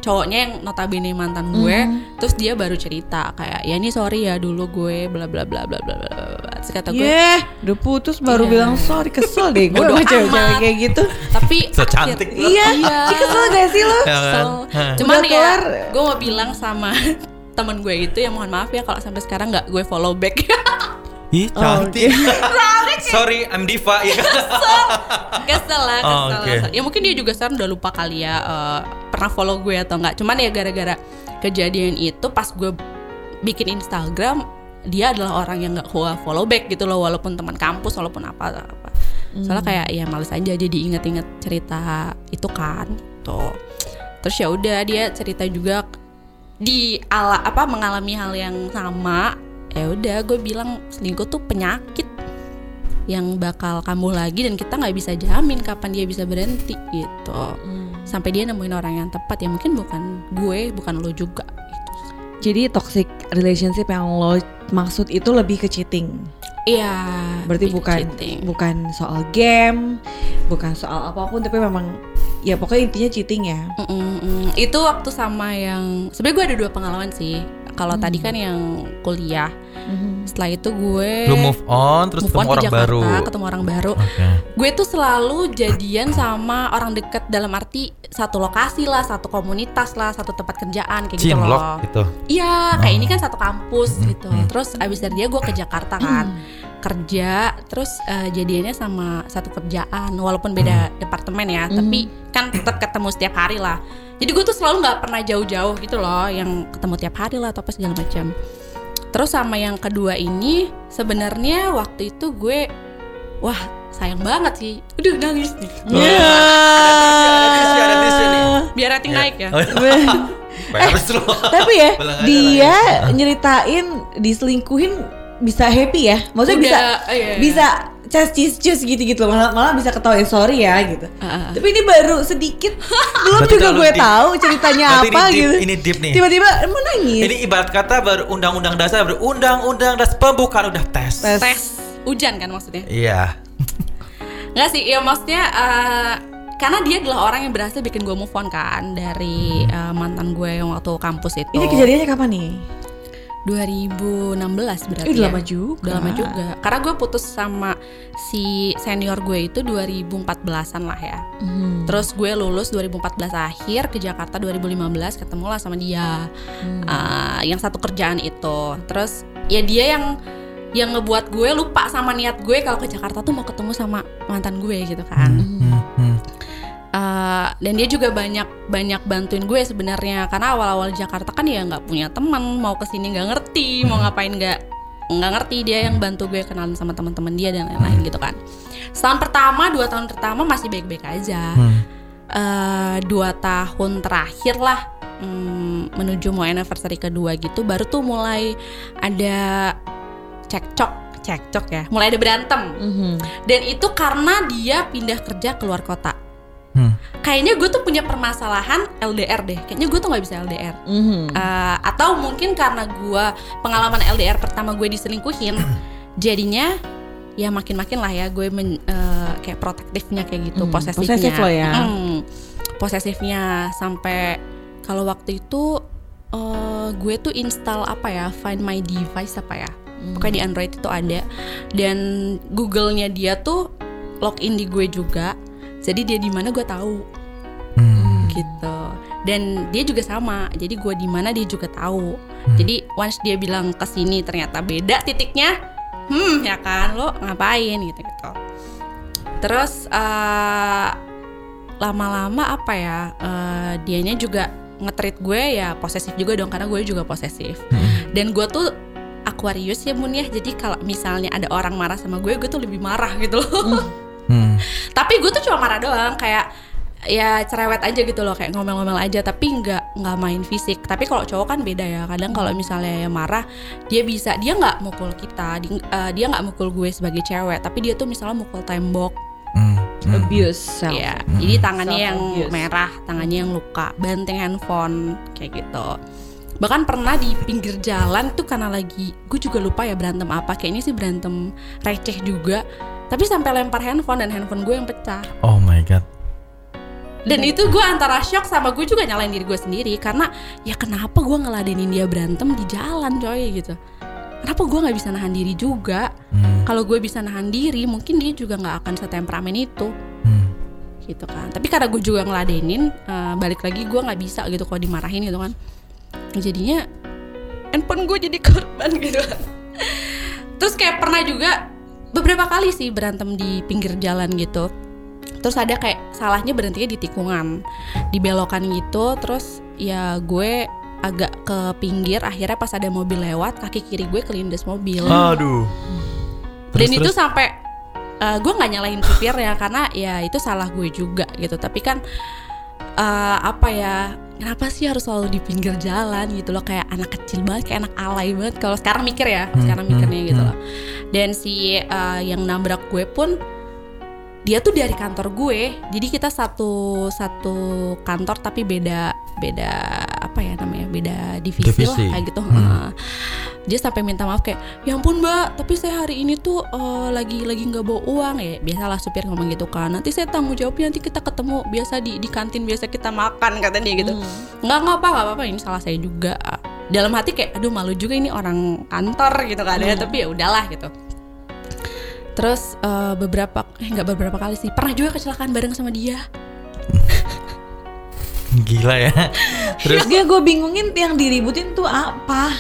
cowoknya yang notabene mantan gue Mhm. terus dia baru cerita kayak ya ini sorry ya dulu gue bla bla bla bla bla bla bla, bla." terus kata gue Yeh, udah putus baru Iya. bilang sorry kesel deh gue sama cewek-cewek kayak gitu. tapi So cantik akhir- lu. Iya, Iya. Kesel gak sih lo? Ya kan? Kesel. Hah. Cuman Udah ya, kelar. gue mau bilang sama temen gue itu ya mohon maaf ya kalau sampai sekarang nggak gue follow back. Ih Oh, cantik. Sorry, I'm diva ya kan. kesel lah, Oh, kesel, oke. kesel. Ya mungkin dia juga sekarang udah lupa kali ya eh, pernah follow gue atau enggak. Cuman ya gara-gara kejadian itu pas gue bikin Instagram dia adalah orang yang nggak gue follow back gitu loh walaupun teman kampus walaupun apa apa. Soalnya kayak ya males aja jadi inget-inget cerita itu kan. Tuh. Terus ya udah dia cerita juga di ala apa mengalami hal yang sama. Ya udah gue bilang selingkuh tuh penyakit yang bakal kambuh lagi dan kita nggak bisa jamin kapan dia bisa berhenti gitu sampai dia nemuin orang yang tepat ya mungkin bukan gue bukan lo juga gitu Jadi toxic relationship yang lo maksud itu lebih ke cheating. iya Berarti bukan cheating. bukan soal game, bukan soal apa pun tapi memang ya pokoknya intinya cheating ya. Mm-mm, mm. itu waktu sama yang sebenarnya gue ada dua pengalaman sih kalau Hmm. tadi kan yang kuliah setelah itu gue Lu move on terus move on ketemu ke orang Jakarta, baru. ketemu orang baru Oke. gue tuh selalu jadian sama orang deket dalam arti satu lokasi lah satu komunitas lah satu tempat kerjaan kayak gitu Cinlok loh gitu. Iya, kayak Oh. ini kan satu kampus Hmm, gitu. Terus abis dari dia gue ke Jakarta kan, kerja. Terus eh, jadiannya sama satu kerjaan, walaupun beda departemen ya, Hmm. tapi kan tetap ketemu setiap hari lah. Jadi gue tuh selalu nggak pernah jauh-jauh gitu loh, yang ketemu tiap hari lah atau apa segala macam. Terus sama yang kedua ini, sebenarnya waktu itu gue, wah sayang banget sih. Udah nangis nih. Ya. Nih. Biar rating naik ya. Oh, Harus lu. Tapi ya aja dia nyeritain diselingkuhin bisa happy ya. Maksudnya Udah, bisa iya. bisa cas cis cus gitu-gitu malah malah bisa ketawain sorry ya gitu. Ah, ah. Tapi ini baru sedikit belum Berarti juga gue deep- tahu ceritanya Berarti ini apa deep- gitu. ini deep nih. Tiba-tiba mau nangis. Ini ibarat kata baru undang-undang dasar, baru undang-undang dasar pembukaan udah tes. Tes. Tes hujan kan maksudnya. Iya. Nggak sih, ya maksudnya eh, karena dia adalah orang yang berhasil bikin gue move on kan dari eh, mantan gue yang waktu kampus itu. Ini kejadiannya kapan nih? 2016 berarti. Ih, udah ya. lama juga. Udah lama juga. Karena gue putus sama si senior gue itu 2014-an lah ya. Hmm. Terus gue lulus 2014 akhir ke Jakarta 2015 ketemu lah sama dia. Hmm. Ah, yang satu kerjaan itu. Terus ya dia yang yang ngebuat gue lupa sama niat gue kalau ke Jakarta tuh mau ketemu sama mantan gue gitu kan. Hmm. Eh, dan dia juga banyak banyak bantuin gue sebenarnya. Karena awal-awal Jakarta kan ya nggak punya teman mau ke sini nggak ngerti mau ngapain nggak nggak ngerti. Dia yang bantu gue kenalan sama teman-teman dia dan lain-lain gitu kan. Setahun pertama dua tahun pertama masih baik-baik aja. Hmm. Eh, dua tahun terakhir lah hmm, menuju mau anniversary kedua gitu baru tuh mulai ada cekcok cekcok ya. Mulai ada berantem. Mhm. dan itu karena dia pindah kerja keluar kota Hmm. kayaknya gue tuh punya permasalahan LDR deh. Kayaknya gue tuh nggak bisa LDR Mhm. Eh, atau mungkin karena gue pengalaman LDR pertama gue diselingkuhin jadinya ya makin-makin lah ya gue men- eh, kayak protektifnya kayak gitu Hmm, posesifnya. Posesif lo ya. Hmm, posesifnya sampai kalau waktu itu eh, gue tuh install apa ya Find My Device apa ya. Pokoknya di Android itu ada. Dan Google-nya dia tuh login di gue juga jadi dia di mana gue tahu Hmm. gitu dan dia juga sama jadi gue di mana dia juga tahu Hmm. jadi once dia bilang ke sini ternyata beda titiknya hmm ya kan lo ngapain gitu gitu terus eh, lama-lama apa ya eh, dianya juga ngetreat gue ya posesif juga dong karena gue juga posesif Hmm. dan gue tuh Aquarius ya Mun ya jadi kalau misalnya ada orang marah sama gue gue tuh lebih marah gitu loh Hmm. tapi gue tuh cuma marah doang kayak ya cerewet aja gitu loh kayak ngomel-ngomel aja tapi nggak nggak main fisik. Tapi kalau cowok kan beda ya kadang kalau misalnya marah dia bisa dia nggak mukul kita di- eh, dia nggak mukul gue sebagai cewek tapi dia tuh misalnya mukul tembok. Hmm. Hmm. Abuse. Self. ya jadi tangannya yang merah tangannya yang luka banting handphone kayak gitu. Bahkan pernah di pinggir jalan tuh karena lagi gue juga lupa ya berantem apa kayaknya sih berantem receh juga tapi sampai lempar handphone dan handphone gue yang pecah. Oh my god. dan itu gue antara shock sama gue juga nyalain diri gue sendiri. Karena ya kenapa gue ngeladenin dia berantem di jalan coy gitu. Kenapa gue nggak bisa nahan diri juga? Hmm. kalau gue bisa nahan diri mungkin dia juga nggak akan setemperamen itu. Hmm. gitu kan. Tapi karena gue juga ngeladenin eh, balik lagi gue nggak bisa gitu kalau dimarahin gitu kan. Jadinya handphone gue jadi korban gitu kan. Terus kayak pernah juga beberapa kali sih berantem di pinggir jalan gitu terus ada kayak salahnya berhentinya di tikungan dibelokan gitu terus ya gue agak ke pinggir akhirnya pas ada mobil lewat kaki kiri gue kelindes mobil Aduh. dan Terus, itu terus? sampai uh, gue nggak nyalahin supir ya karena ya itu salah gue juga gitu tapi kan uh, apa ya kenapa sih harus selalu di pinggir jalan gitu loh? Kayak anak kecil banget kayak anak alay banget. Kalau sekarang mikir ya Hmm, sekarang hmm, mikirnya gitu hmm. loh. Dan si uh, yang nabrak gue pun dia tuh dari kantor gue. Jadi kita satu satu kantor tapi beda beda apa ya namanya beda divisi, Divisi. lah kayak gitu. Hmm. Heeh. dia sampai minta maaf kayak ya ampun mbak tapi saya hari ini tuh eh, lagi lagi nggak bawa uang. Ya biasalah supir ngomong gitu kan. Nanti saya tanggung jawabnya nanti kita ketemu biasa di di kantin biasa kita makan katanya dia gitu. Nggak nggak apa nggak apa ini salah saya juga. Dalam hati kayak aduh malu juga ini orang kantor gitu kan ya tapi ya udahlah gitu terus eh, beberapa eh nggak beberapa kali sih pernah juga kecelakaan bareng sama dia Gila ya. Terus Dia gue bingungin yang diributin tuh apa?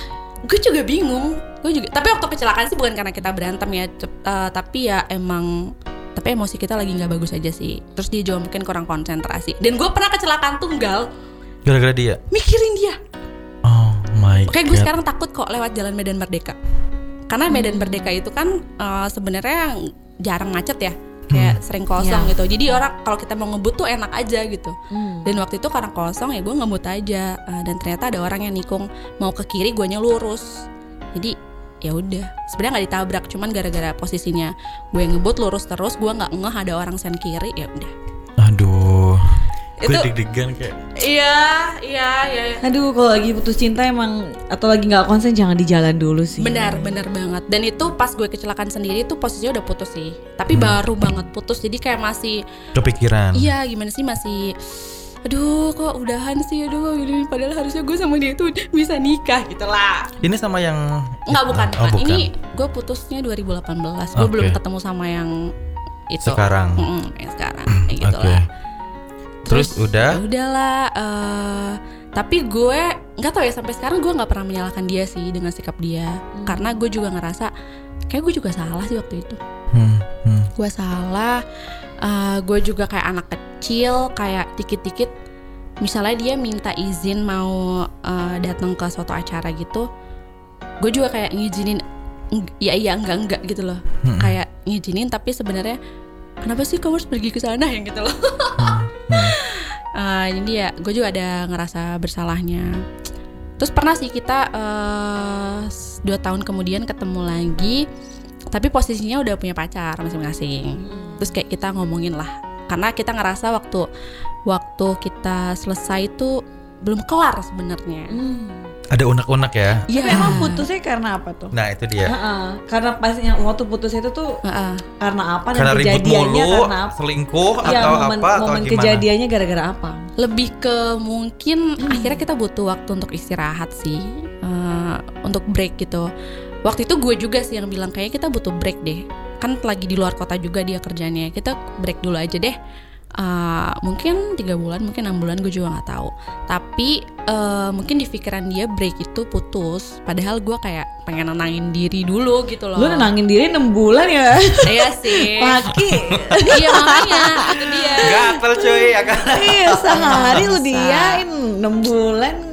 gue juga bingung gue juga tapi waktu kecelakaan sih bukan karena kita berantem ya cep- eh, tapi ya emang tapi emosi kita lagi nggak bagus aja sih terus dia juga mungkin kurang konsentrasi dan gue pernah kecelakaan tunggal gara-gara dia. mikirin dia Oh my Oke, god. gue sekarang takut kok lewat jalan Medan Merdeka. Karena Medan Merdeka itu kan eh, sebenarnya jarang macet ya. kayak sering kosong Iya. gitu jadi orang kalau kita mau ngebut tuh enak aja gitu Hmm. dan waktu itu karena kosong ya gue ngebut aja Eh, dan ternyata ada orang yang nikung mau ke kiri gue lurus jadi ya udah sebenarnya nggak ditabrak cuman gara-gara posisinya gue ngebut lurus terus gue nggak ngeh ada orang sen kiri ya udah. Gue Itu- deg-degan kayak iya iya iya Aduh, kalau lagi putus cinta emang atau lagi nggak konsen jangan di jalan dulu sih. benar benar banget dan itu pas gue kecelakaan sendiri tuh posisinya udah putus sih tapi baru banget putus jadi kayak masih kepikiran. iya gimana sih masih aduh kok udahan sih aduh ini padahal harusnya gue sama dia tuh bisa nikah gitu lah Ini sama yang Enggak bukan, Oh, bukan. Ini gue putusnya 2018. Gue Oke. belum ketemu sama yang itu. Sekarang. Mm-mm, yang sekarang kayak gitu Oke. lah. Terus udah? ya Udahlah. eh, tapi gue nggak tahu ya sampai sekarang gue nggak pernah menyalahkan dia sih dengan sikap dia. Hmm. Karena gue juga ngerasa kayak gue juga salah sih waktu itu. Hmm, hmm. Gue salah. eh, gue juga kayak anak kecil kayak dikit-dikit. Misalnya dia minta izin mau eh, datang ke suatu acara gitu, gue juga kayak ngizinin ya iya enggak enggak gitu loh Hmm. kayak ngizinin tapi sebenarnya kenapa sih kamu harus pergi ke sana yang gitu loh Eh, jadi ya gue juga ada ngerasa bersalahnya. Terus pernah sih kita s- dua tahun kemudian ketemu lagi tapi posisinya udah punya pacar masing-masing. Terus kayak kita ngomongin lah karena kita ngerasa waktu waktu kita selesai itu belum kelar sebenarnya. Hmm. Ada unek-unek ya. Iya. Tapi emang putusnya karena apa tuh? Nah, itu dia. Heeh. Karena pas yang waktu putus itu tuh Heeh. karena apa dan Karena ribut kejadiannya mulu, karena apa? selingkuh Ya, atau momen, apa atau momen gimana? kejadiannya gara-gara apa? lebih ke mungkin akhirnya kita butuh waktu untuk istirahat sih Eh, untuk break gitu waktu itu gue juga sih yang bilang kayaknya kita butuh break deh kan lagi di luar kota juga dia kerjanya kita break dulu aja deh Eh, mungkin tiga bulan mungkin enam bulan gue juga nggak tahu. Tapi eh, mungkin di pikiran dia break itu putus. Padahal gue kayak pengen nenangin diri dulu gitu loh. Lu nenangin diri 6 bulan ya? iya sih. Laki. iya makanya. Itu dia. Gatel cuy, ya kan? iya, sehari lu diain. 6 bulan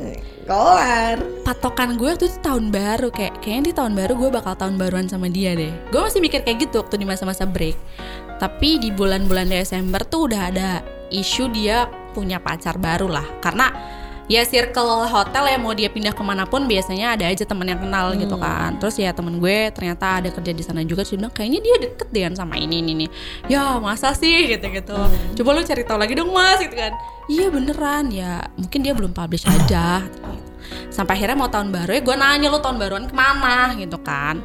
kelar. patokan gue waktu itu tahun baru kayak kayaknya di tahun baru gue bakal tahun baruan sama dia deh. Gue masih mikir kayak gitu waktu di masa-masa break. Tapi di bulan-bulan Desember tuh udah ada isu dia punya pacar baru lah. Karena ya circle hotel ya mau dia pindah ke mana pun biasanya ada aja temen yang kenal gitu kan. Terus ya temen gue ternyata ada kerja di sana juga terus dia bilang kayaknya dia deket deh sama ini ini nih ya masa sih? gitu gitu coba lu cari tahu lagi dong mas gitu kan. Iya beneran. Ya mungkin dia belum publish aja. Gitu. sampai akhirnya mau tahun baru ya gue nanya lu tahun baruan ke mana? gitu kan.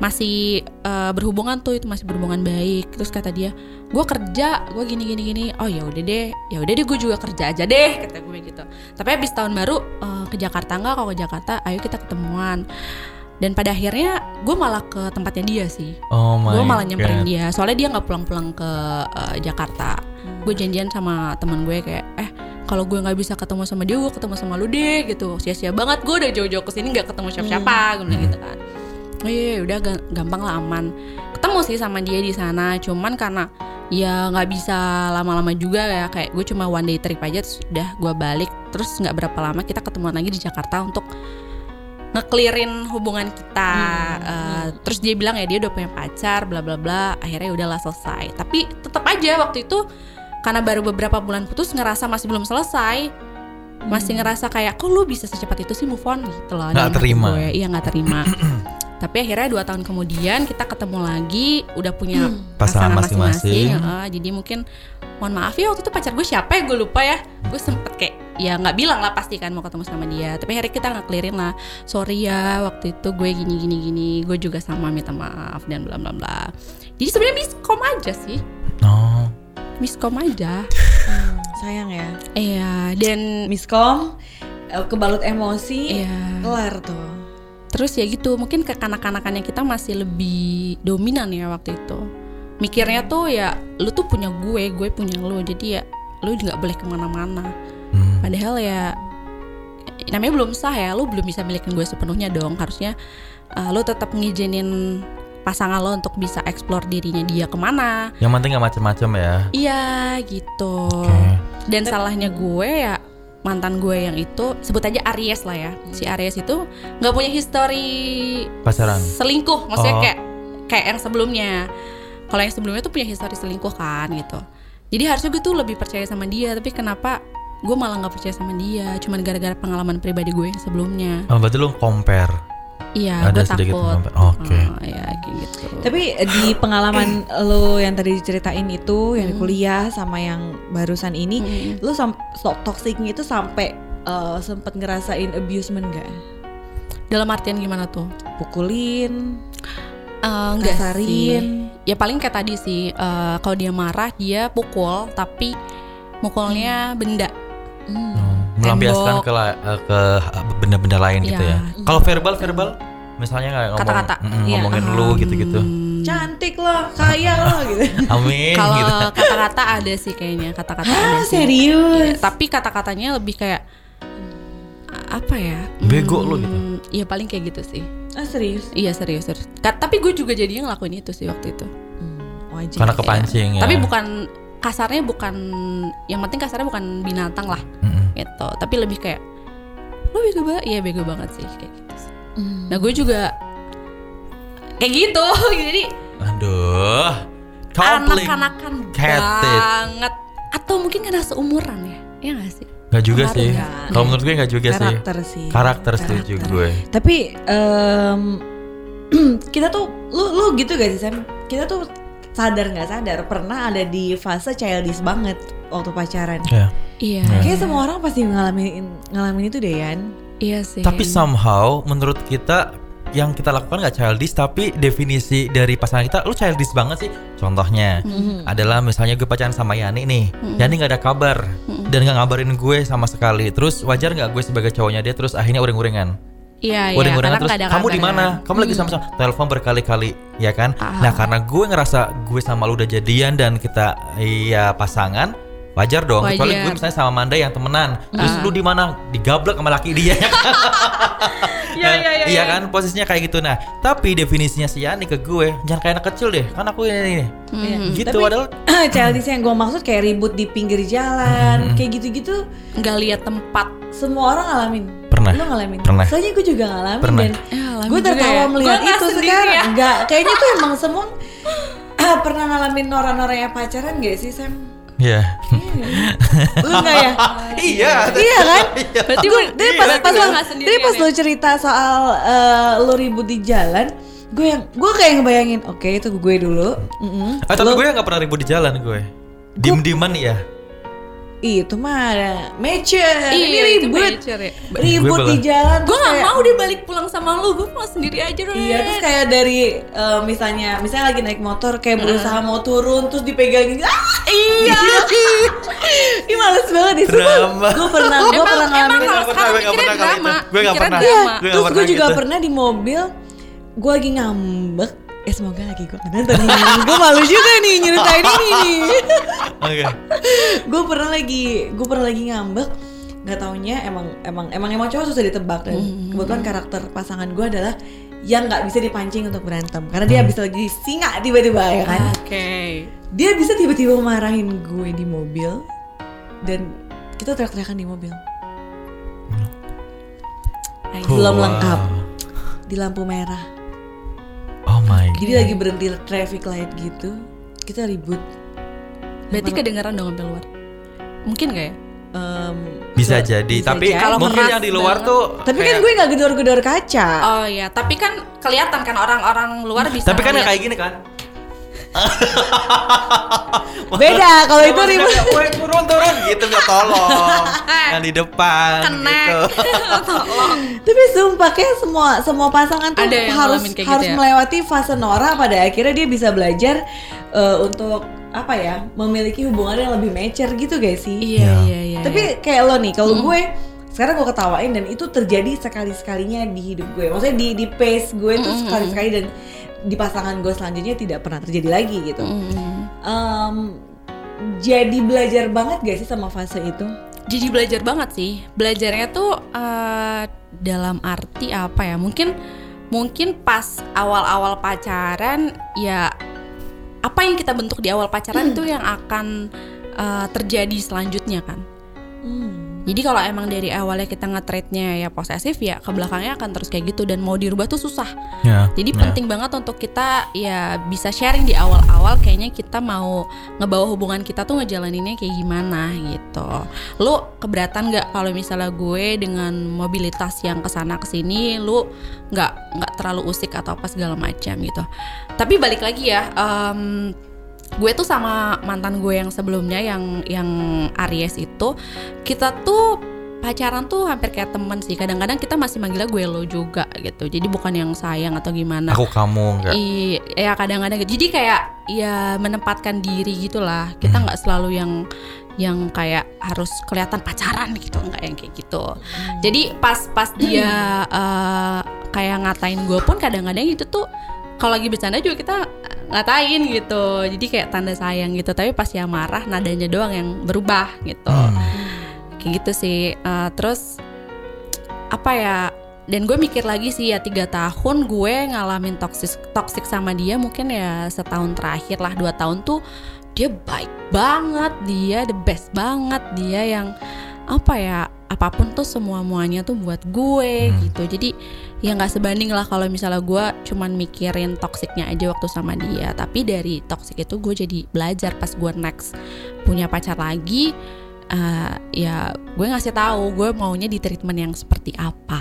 Masih eh, berhubungan tuh itu masih berhubungan baik. Terus kata dia gue kerja gue gini gini gini. Oh ya udah deh ya udah deh gue juga kerja aja deh kata gue gitu. Tapi habis tahun baru eh, ke Jakarta nggak kalau ke Jakarta ayo kita ketemuan. Dan pada akhirnya gue malah ke tempatnya dia sih. Oh my gue malah nyamperin God. dia. Soalnya dia nggak pulang-pulang ke eh, Jakarta. Gue janjian sama teman gue kayak eh kalau gue nggak bisa ketemu sama dia gue ketemu sama lu deh gitu. Sia-sia banget gue udah jauh-jauh ke sini nggak ketemu siapa-siapa gue bilang gitu kan oh iya udah ga- gampang lah aman. Ketemu sih sama dia di sana cuman karena ya nggak bisa lama-lama juga ya kayak gue cuma one day trip aja terus udah gue balik terus nggak berapa lama kita ketemuan lagi di Jakarta untuk ngeklirin hubungan kita. Eh, terus dia bilang ya dia udah punya pacar bla bla bla akhirnya udahlah selesai. Tapi tetap aja waktu itu karena baru beberapa bulan putus ngerasa masih belum selesai. Masih ngerasa kayak kok lu bisa secepat itu sih move on? Gitu loh Nggak terima. gue. iya nggak terima tapi akhirnya dua tahun kemudian kita ketemu lagi udah punya Pasangan pasangan masing-masing. Heeh, jadi mungkin mohon maaf ya waktu itu pacar gue siapa ya? Gue lupa ya. Gue sempet kayak ya nggak bilang lah pasti kan mau ketemu sama dia. Tapi akhirnya kita ngeklirin lah. Sorry ya waktu itu gue gini gini gini. Gue juga sama minta maaf dan bla bla bla. Jadi sebenarnya miskom aja sih. Oh. miskom aja. Hmm, sayang ya. iya dan Miskom eh, kebalut emosi, iya. kelar tuh. Terus ya gitu mungkin kekanak-kanakannya kita masih lebih dominan ya waktu itu mikirnya tuh ya lu tuh punya gue gue punya lu jadi ya lu nggak boleh ke mana-mana Hmm. padahal ya namanya belum sah ya lu belum bisa milikin gue sepenuhnya dong harusnya uh, lu tetap ngizinin pasangan lo untuk bisa explore dirinya dia ke mana Yang penting nggak macem-macem ya. iya gitu Oke. dan salahnya gue ya mantan gue yang itu sebut aja Aries lah ya si Aries itu nggak punya history Pacaran. selingkuh maksudnya Oh. kayak kayak yang sebelumnya kalau yang sebelumnya tuh punya histori selingkuh kan gitu jadi harusnya gue tuh lebih percaya sama dia tapi kenapa gue malah nggak percaya sama dia cuman gara-gara pengalaman pribadi gue yang sebelumnya Oh, berarti lu compare. Iya Ada gue sedikit. Oke. Oh, ya kayak gitu Tapi eh, di pengalaman lo yang tadi diceritain itu yang di Hmm. kuliah sama yang barusan ini, Mm. lo sam toksiknya itu sampai eh, sempet ngerasain abusement gak? dalam artian gimana tuh Pukulin, Eh, enggak Kasarin. sih. Ya paling kayak tadi sih. eh, kalau dia marah dia pukul, tapi mukulnya benda. Hmm. Melampiaskan ke eh, ke benda-benda lain gitu Iya. ya. Kalau verbal verbal misalnya kayak ngomong Kata-kata. mm, Iya. ngomongin lu gitu-gitu. Hmm. cantik lo, kaya lo gitu. Amin Kalau gitu. kata-kata ada sih kayaknya kata-kata ada Ah, sih. serius? Iya, tapi kata-katanya lebih kayak apa ya? Bego lu gitu. Hmm, Iya paling kayak gitu sih. Ah serius? Iya serius serius. Ka- tapi gue juga jadinya ngelakuin itu sih waktu itu. Hmm, wajar. Karena kepancing ya. Tapi bukan kasarnya bukan yang penting kasarnya bukan binatang lah Mm-mm. gitu. Tapi lebih kayak lo bego banget. Iya bego banget sih kayak gitu. Sih. Hmm. Nah gue juga kayak gitu. Jadi Aduh. Anak-anakan banget. Atau mungkin karena seumuran ya? Iya gak sih? Gak juga Pengaruh sih. Kalau menurut gue gak juga sih. karakter sih. Karakter setuju gue. Tapi em, kita tuh lu lu gitu gak sih Sam? Kita tuh sadar nggak sadar pernah ada di fase childish banget waktu pacaran. Ya. Iya. Ya. Kayaknya semua orang pasti ngalamin ngalamin itu deh Yan. Iya sih. Tapi somehow menurut kita yang kita lakukan gak childish tapi definisi dari pasangan kita lu childish banget sih. Contohnya Mm-mm. adalah misalnya gue pacaran sama Yani nih. Mm-mm. Yani nggak ada kabar Mm-mm. dan nggak ngabarin gue sama sekali. Terus wajar nggak gue sebagai cowoknya dia terus akhirnya uring-uringan. Iya, iya. Uring-uringan karena terus ada kamu di mana? Kamu lagi sama-sama telepon berkali-kali, ya kan? Ah. Nah, karena gue ngerasa gue sama lu udah jadian dan kita iya pasangan, wajar dong. Kecuali Wajar. gue misalnya sama Manda yang temenan, terus Ah. lu di mana? Digablek sama laki dia. ya kan? Iya, iya, iya, Iya iya. kan? Posisinya kayak gitu. Nah, tapi definisinya si Yani ke gue, jangan kayak anak kecil deh. Kan aku ini, ini. Hmm. gitu Tapi- padahal childish yang gue maksud kayak ribut di pinggir jalan, Hmm. kayak gitu-gitu Nggak lihat tempat. semua orang ngalamin. Pernah. Lu ngalamin? Pernah. Soalnya gue juga ngalamin Pernah. dan Ya, alhamdulillah gue tertawa ya. melihat Gua itu sekarang. ya. Enggak, kayaknya tuh emang semua ah, pernah ngalamin norak-noraknya pacaran gak sih Sam? ya. Lu enggak ya? iya. iya kan? Berarti Gue, iya, pas, pas, lo, sendirian pas lo cerita soal eh, lo ribut di jalan, gue yang gue kayak ngebayangin, oke itu gue dulu. Mm-mm. Ah, tapi Lo- gue nggak pernah ribut di jalan gue. Diem-dieman ya. Itu mah ada mature, ini Iya, itu ribut, mature ya. ribut di jalan. Gue kayak- mau dia balik pulang sama lu. Gue mau sendiri aja dong. Iya terus kayak dari eh, misalnya misalnya lagi naik motor kayak berusaha mau turun terus dipegangin ah iya ini males banget deh Drama. gue pernah gue Emang- pernah emang ngalamin kalau Gue nggak pernah, sekarang gue nggak mikirnya drama. itu. Gue nggak Mikirnya pernah. Iya, drama. Gue nggak terus gue pernah juga gitu. pernah di mobil gue lagi ngambek eh semoga lagi gue nonton nih gue malu juga nih nyeritain ini nih. Oke. gue pernah lagi gue pernah lagi ngambek. Nggak taunya emang emang emang emang cowok susah ditebak dan Hmm. kebetulan karakter pasangan gue adalah yang nggak bisa dipancing untuk berantem. Karena dia bisa lagi singa tiba-tiba ya kan? Oke. dia bisa tiba-tiba marahin gue di mobil dan kita teriak-teriakan di mobil. Belum Wow. lengkap. Di lampu merah Oh my god. jadi lagi berhenti traffic light gitu kita ribut Berarti kedengeran dong sampai luar. Mungkin gak ya? Em, Bisa bisa- jadi, bisa tapi jadi. Kalau mungkin yang di luar banget. tuh tapi kan kayak- gue nggak gedor-gedor kaca Oh iya, tapi kan kelihatan kan orang-orang luar bisa. Tapi kan kayak gini kan. beda kalau itu ribut kayak, "Woi, turun turun gitu nggak tolong. yang di depan Kena. gitu. Tolong. tapi sumpah kayak semua semua pasangan tuh Ada harus kayak harus gitu ya? melewati fase Nora pada akhirnya dia bisa belajar eh, untuk apa ya memiliki hubungan yang lebih mature gitu guys sih Iya, Ya. iya, iya. Tapi kayak lo nih, kalau gue sekarang gue ketawain dan itu terjadi sekali sekalinya di hidup gue. Maksudnya di di pace gue tuh sekali sekali dan di pasangan gue selanjutnya tidak pernah terjadi lagi gitu. Mm. Em, jadi belajar banget gak sih sama fase itu? Jadi belajar banget sih. Belajarnya tuh eh, dalam arti apa ya? Mungkin mungkin pas awal-awal pacaran ya apa yang kita bentuk di awal pacaran itu yang akan eh, terjadi selanjutnya kan. Hmm. Jadi kalau emang dari awalnya kita nge-trade-nya ya posesif ya ke belakangnya akan terus kayak gitu dan mau dirubah tuh susah. Ya. Jadi ya. penting banget untuk kita ya bisa sharing di awal-awal kayaknya kita mau ngebawa hubungan kita tuh ngejalaninnya kayak gimana gitu. Lu keberatan nggak kalau misalnya gue dengan mobilitas yang ke sana ke sini lu nggak nggak terlalu usik atau apa segala macam gitu. Tapi balik lagi ya. em, gue tuh sama mantan gue yang sebelumnya yang yang Aries itu kita tuh pacaran tuh hampir kayak temen sih kadang-kadang kita masih manggilnya gue lo juga gitu jadi bukan yang sayang atau gimana Aku kamu enggak. I- ya kadang-kadang gitu. Jadi kayak ya menempatkan diri gitulah. Kita Hmm. nggak selalu yang yang kayak harus kelihatan pacaran gitu, nggak yang kayak gitu. Jadi pas pas dia eh, kayak ngatain gue pun kadang-kadang itu tuh kalau lagi bercanda juga kita ngatain gitu. Jadi kayak tanda sayang gitu. Tapi pas dia marah nadanya doang yang berubah gitu Hmm. kayak gitu sih Eh, terus apa ya dan gue mikir lagi sih ya tiga tahun gue ngalamin toxic toxic sama dia mungkin ya setahun terakhir lah dua tahun tuh dia baik banget dia the best banget dia yang apa ya apa pun tuh semua muanya tuh buat gue Hmm. gitu jadi ya nggak sebanding lah kalau misalnya gue cuman mikirin toksiknya aja waktu sama dia tapi dari toxic itu gue jadi belajar pas gue next punya pacar lagi eh, ya gue ngasih tahu gue maunya di treatment yang seperti apa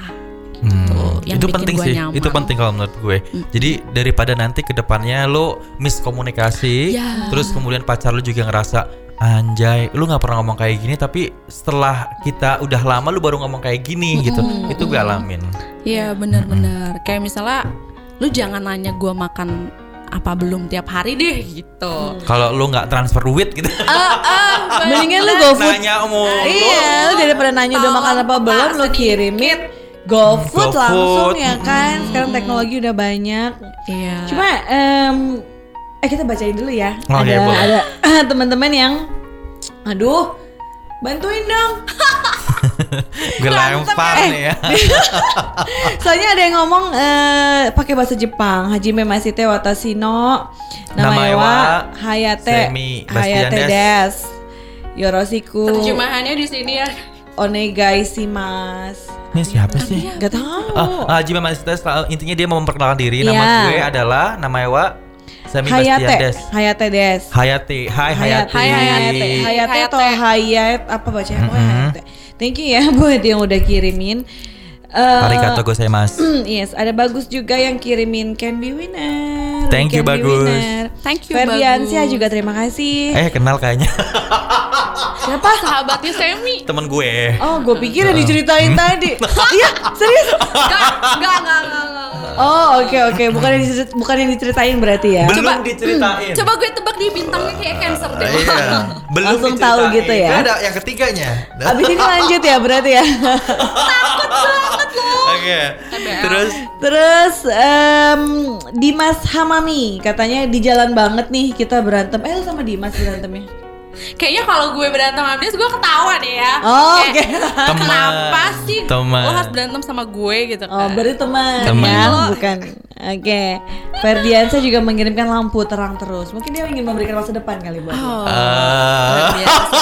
Hmm, gitu, yang itu penting sih, nyaman. itu penting kalau menurut gue. Hmm. Jadi daripada nanti ke depannya lo miskomunikasi, Ya. terus kemudian pacar lo juga ngerasa anjay, lu nggak pernah ngomong kayak gini, tapi setelah kita udah lama lu baru ngomong kayak gini gitu, Mm-mm. itu gue alamin. Iya benar-benar kayak misalnya lu jangan nanya gue makan apa belum tiap hari deh gitu Kalau lu nggak transfer duit gitu, Mendingan lu go food. nanya mulu. Iya, lu daripada nanya udah makan apa belum lu kirimin go food GoFood. langsung ya kan. Sekarang teknologi udah banyak. iya Cuma em, eh kita bacain dulu ya. Oke, ada boleh. ada teman-teman yang aduh bantuin dong. gue lempar Eh. nih ya. Soalnya ada yang ngomong eh, pakai bahasa Jepang. Hajime Masite Watashi no Namae wa Hayate Semi Hayate des. Yoroshiku terjemahannya di sini ya Onegaishimasu. Ini siapa sih? Gak tahu. Ah, Haji Mamasitas intinya dia mau memperkenalkan diri. Nama Iya. gue adalah nama Semi Hayate, Bastiandes. Hayate des. Hayati, Hai Hayati. Hayate, Hayate, Hayate atau Hayat apa bacanya? Pokoknya Mhm. Hayate. Thank you ya buat yang udah kirimin. Eh, Arigato gozaimasu. yes, ada bagus juga yang kirimin can be winner. Thank you, Bagus. Winner. Thank you, Ferdiansyah Bagus. juga terima kasih. Eh kenal kayaknya Siapa? sahabatnya Semi temen gue. Oh, gue pikir yang diceritain tadi. Iya, serius. enggak enggak enggak enggak. Oh, oke oke, bukan yang dicerit- bukan yang diceritain berarti ya. Belum diceritain. coba gue tebak di bintangnya kayak cancer deh Iya, belum Langsung tahu gitu ya. Ada yang ketiganya. Abis ini lanjut ya berarti ya. Oke. Terus Terus em, Dimas Hamami katanya di jalan banget nih kita berantem. Eh lu sama Dimas berantemnya? Kayaknya kalau gue berantem sama dia gue ketawa deh ya Oh, Kayak, oke. Teman. kenapa sih Teman. lo harus berantem sama gue gitu Oh kan berarti teman, Teman. ya, Lo- bukan. Oke. Ferdiansyah juga mengirimkan lampu terang terus. Mungkin dia ingin memberikan masa depan kali buat. oh Ah. biasa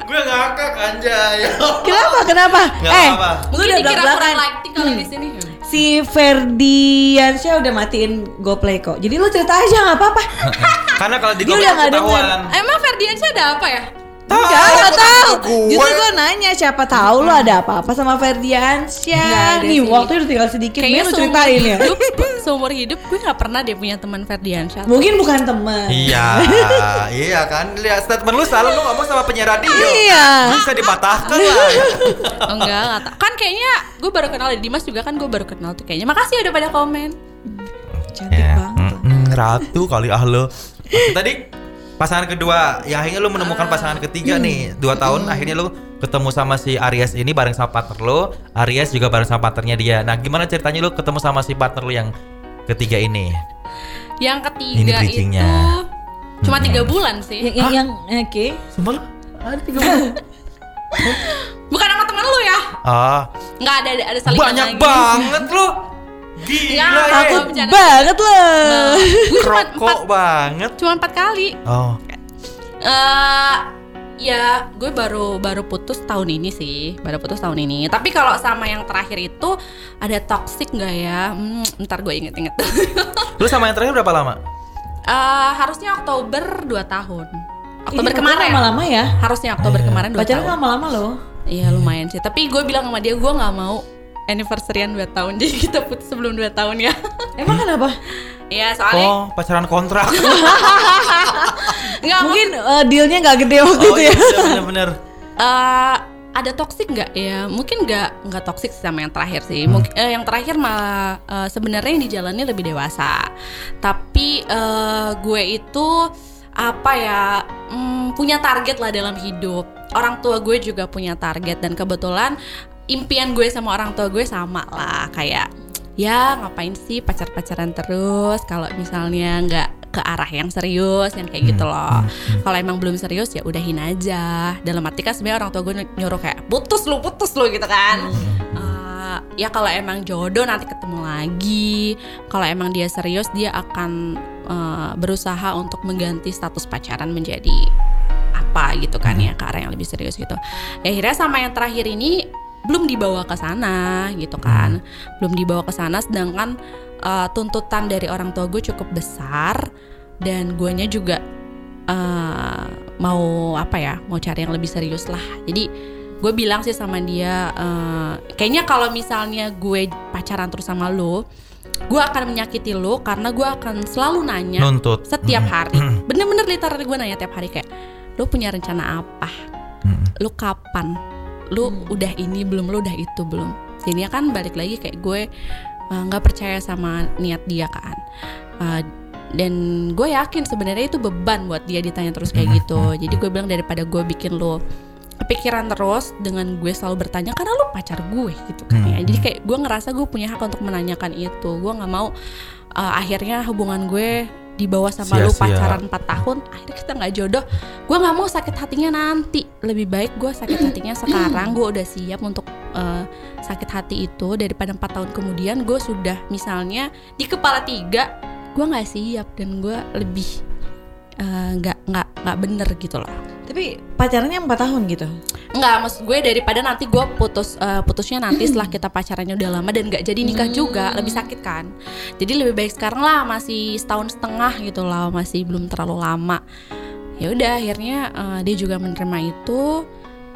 gue ngakak anjay. Kenapa? Kenapa? Nggak eh, apa-apa. lu mungkin udah dikira kurang belak-belakan. lighting kali di sini Si Ferdiansyah udah matiin GoPlay kok. Jadi lu cerita aja nggak apa-apa. Karena kalau di gue udah ketahuan. emang Ferdiansyah ada apa ya Enggak, enggak tahu. gue. Justru gue nanya siapa tahu lo ada apa-apa sama Ferdiansyah. Ada Nih, sih. waktu udah tinggal sedikit. kayaknya lu ceritain ya. hidup seumur hidup gue nggak pernah dia punya teman Ferdiansyah Mungkin bukan teman. Iya, iya kan. Lihat statement lu selalu lu ngomong sama penyiar radio. Iya. Bisa dipatahkan lah. Oh, enggak, enggak tahu. Kan kayaknya gue baru kenal Dimas juga kan gue baru kenal tuh kayaknya. Makasih udah pada komen. Cantik Ya, banget. mm, mm, ratu kali ah lo. Tadi pasangan kedua, ya akhirnya lu menemukan pasangan ketiga nih. Dua tahun akhirnya lu ketemu sama si Aries ini bareng sama partner lu. Aries juga bareng sama partnernya dia. Nah, gimana ceritanya lu ketemu sama si partner lu yang ketiga ini? Yang Ini ketiga itu bridgingnya. cuma tiga bulan sih. Yang, yang, yang oke. Sumpah lu? Ada tiga bulan. Bukan sama temen lu ya? Ah, Nggak ada ada, ada salingan banyak lagi. banget lu. Gila Ya, ya. takut. bercanda. Banget loh. Nah, gue cuma Rokok banget. cuma empat kali. Oh, Eh ya gue baru baru putus tahun ini sih baru putus tahun ini tapi kalau sama yang terakhir itu ada toxic nggak ya hmm, ntar gue inget-inget Lu sama yang terakhir berapa lama? Eh, harusnya Oktober 2 tahun Oktober Ih, kemarin lama-lama ya. harusnya Oktober kemarin 2 Pacaran tahun lama-lama loh. iya lumayan sih tapi gue bilang sama dia gue nggak mau anniversaryan 2 tahun jadi kita putus sebelum 2 tahun ya Emang kenapa? Iya soalnya Oh, pacaran kontrak. nggak Mungkin eh, dealnya nggak gede waktu oh itu iya ya. bener-bener. Eh, ada toxic nggak ya mungkin nggak nggak toxic sama yang terakhir sih Hmm. mungkin eh, yang terakhir malah eh, sebenarnya yang dijalani lebih dewasa tapi eh, gue itu apa ya mm, punya target lah dalam hidup orang tua gue juga punya target dan kebetulan impian gue sama orang tua gue sama lah kayak ya ngapain sih pacar-pacaran terus kalau misalnya nggak ke arah yang serius yang kayak gitu loh. kalau emang belum serius ya udahin aja. Dalam arti kan sebenarnya orang tua gue ny- nyuruh kayak putus lu putus lu gitu kan. Eh, ya kalau emang jodoh nanti ketemu lagi. Kalau emang dia serius dia akan eh, berusaha untuk mengganti status pacaran menjadi apa gitu kan ya ke arah yang lebih serius gitu. Ya akhirnya sama yang terakhir ini belum dibawa ke sana gitu kan. Belum dibawa ke sana sedangkan eh, tuntutan dari orang tua gue cukup besar dan guanya juga eh, mau apa ya mau cari yang lebih serius lah. Jadi gue bilang sih sama dia eh, kayaknya kalau misalnya gue pacaran terus sama lo gue akan menyakiti lo karena gue akan selalu nanya Nuntut. setiap Mm. hari. Bener-bener literally gue nanya tiap hari kayak lo punya rencana apa? Lu kapan lu udah ini belum lu udah itu belum. Jadi kan balik lagi kayak gue uh, nggak percaya sama niat dia kan. Uh, dan gue yakin sebenarnya itu beban buat dia ditanya terus kayak gitu. Jadi gue bilang daripada gue bikin lo kepikiran terus dengan gue selalu bertanya karena lu pacar gue gitu kan ya. Jadi kayak gue ngerasa gue punya hak untuk menanyakan itu. Gue nggak mau uh, akhirnya hubungan gue dibawa sama lu Sia-sia. pacaran 4 tahun akhirnya kita nggak jodoh. Gue nggak mau sakit hatinya nanti. Lebih baik gue sakit hatinya sekarang. Gue udah siap untuk uh, sakit hati itu. Daripada empat tahun kemudian gue sudah misalnya di kepala tiga gue nggak siap. Dan gue lebih uh, nggak nggak nggak bener gitu loh Tapi pacarannya 4 tahun gitu. Nggak, maksud gue daripada nanti gue putus uh, putusnya nanti setelah kita pacarannya udah lama dan nggak jadi nikah juga lebih sakit kan. Jadi lebih baik sekarang lah masih setahun setengah gitu lah masih belum terlalu lama. Ya udah akhirnya uh, dia juga menerima itu.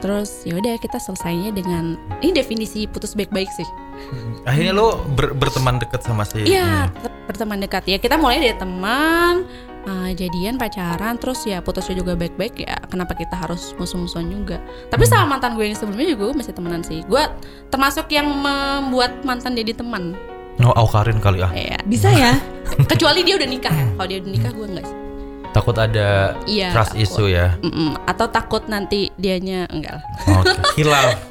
Terus ya udah kita selesainya dengan ini definisi putus baik-baik sih. Akhirnya lo ber- berteman dekat sama si Iya, tetap berteman dekat ya. Kita mulai dari teman, uh, jadian, pacaran, terus ya putusnya juga baik-baik ya. Kenapa kita harus musuh-musuhan juga? Tapi sama mantan gue yang sebelumnya juga gue masih temenan sih. Gue termasuk yang membuat mantan jadi teman. Oh, Aukarin kali ah. Iya. Bisa ya? Kecuali dia udah nikah ya. Kalau dia udah nikah gue enggak sih. Takut ada Iya. trust takut. issue ya. Mm-mm. Atau takut nanti dianya enggak lah. Oke, hilaf.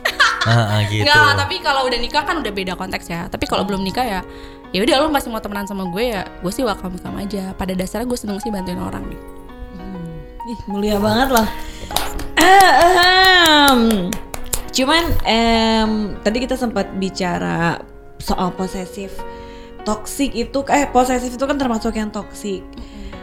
Ah, ah, gitu. Enggak lah, tapi kalau udah nikah kan udah beda konteks ya. Tapi kalau belum nikah ya ya udah lo masih mau temenan sama gue ya gue sih welcome welcome aja pada dasarnya gue seneng sih bantuin orang Ih, mulia banget loh. Cuman em, tadi kita sempat bicara soal posesif. Toxic itu eh posesif itu kan termasuk yang toxic.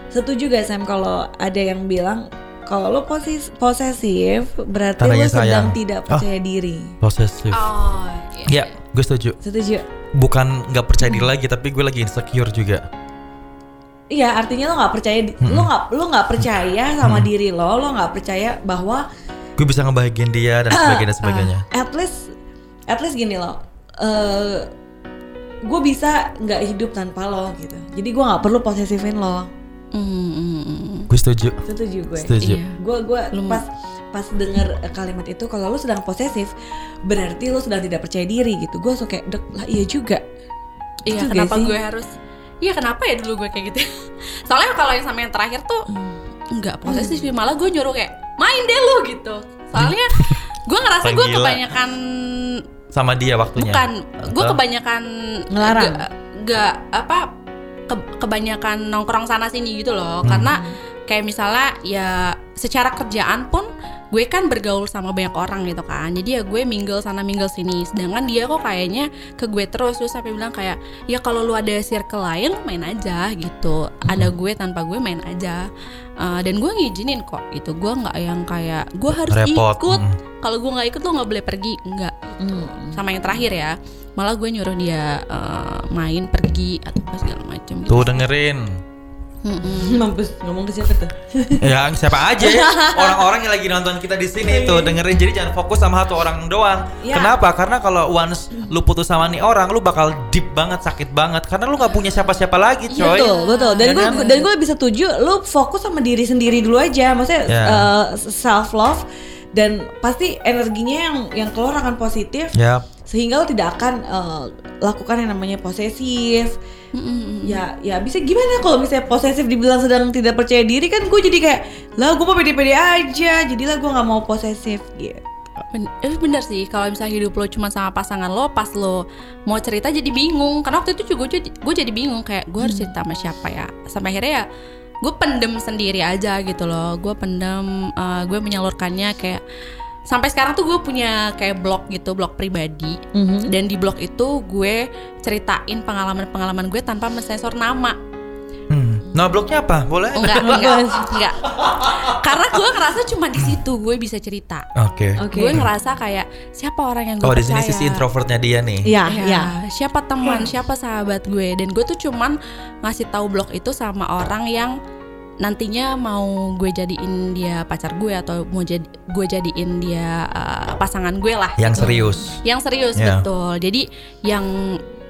Setuju gak Sam kalau ada yang bilang kalau lo posis, posesif berarti Tandanya lo sedang sayang. tidak Oh. percaya diri. Posesif. oh Ya, gue setuju. Setuju? Bukan nggak percaya diri lagi, tapi gue lagi insecure juga. Iya, artinya lo nggak percaya, di- lo nggak lo nggak percaya sama diri lo, lo nggak percaya bahwa Gue bisa ngebahagiain dia dan sebagainya dan sebagainya. Ah, at least at least gini loh eh gue bisa nggak hidup tanpa lo gitu. Jadi gue nggak perlu posesifin lo Mm, mm, mm. Gue setuju. setuju gue Setuju. Iya. gue gue Lu- pas pas denger kalimat itu kalau lo sedang posesif berarti lo sedang tidak percaya diri gitu gue suka kayak "Dek, lah iya juga Iya, Itu kenapa gak sih? gue harus Iya, kenapa ya dulu gue kayak gitu? Soalnya kalau yang sama yang terakhir tuh enggak posesif, sih, malah gue nyuruh kayak main deh lu gitu. Soalnya gue ngerasa gue kebanyakan Sama dia waktunya. bukan, gue kebanyakan Ngelarang? Gak, gak apa ke- kebanyakan nongkrong sana sini gitu loh. Karena kayak misalnya ya secara kerjaan pun gue kan bergaul sama banyak orang gitu kan. Jadi ya gue mingle sana mingle sini. Sedangkan dia kok kayaknya ke gue terus. Terus sampai bilang kayak ya kalau lu ada circle lain main aja gitu. Ada gue tanpa gue main aja. Uh, dan gue ngizinin kok itu gue nggak yang kayak gue harus Repot, ikut. Mm. kalau gue nggak ikut lo nggak boleh pergi. Enggak Hmm. sama yang terakhir ya malah gue nyuruh dia uh, main pergi atau apa segala macam gitu Tuh dengerin. Mm-mm. Mampus ngomong ke siapa tuh? Ya siapa aja ya orang-orang yang lagi nonton kita di sini tuh dengerin jadi jangan fokus sama satu orang doang. Ya. Kenapa? Karena kalau once lu putus sama nih orang, lu bakal deep banget, sakit banget karena lu nggak punya siapa-siapa lagi, coy. Betul, betul. Dan Ya gue kan? dan gue bisa setuju lu fokus sama diri sendiri dulu aja. Maksudnya Ya. self love dan pasti energinya yang yang keluar akan positif Ya, sehingga lo tidak akan eh, lakukan yang namanya posesif. Mm-mm. Ya, ya bisa gimana kalau misalnya posesif dibilang sedang tidak percaya diri kan gue jadi kayak lah gue mau pede-pede aja jadilah gue nggak mau posesif gitu. Ben- eh, bener sih kalau misalnya hidup lo cuma sama pasangan lo pas lo mau cerita jadi bingung karena waktu itu juga gue jadi, gue jadi bingung kayak gue harus cerita sama siapa ya sampai akhirnya ya gue pendem sendiri aja gitu loh gue pendem eh, gue menyalurkannya kayak sampai sekarang tuh gue punya kayak blog gitu blog pribadi Mhm. dan di blog itu gue ceritain pengalaman-pengalaman gue tanpa mensensor nama hmm. Nah, blognya apa? Boleh? Oh, enggak enggak enggak karena gue ngerasa cuma di situ gue bisa cerita Oke. Oke. gue ngerasa kayak siapa orang yang gue Oh, di sini sisi introvertnya dia nih. Iya, Ya, iya. siapa teman, siapa sahabat gue dan gue tuh cuman ngasih tahu blog itu sama orang yang nantinya mau gue jadiin dia pacar gue atau mau jadi gue jadiin dia uh, pasangan gue lah Yang gitu. serius. yang serius Ya. betul jadi yang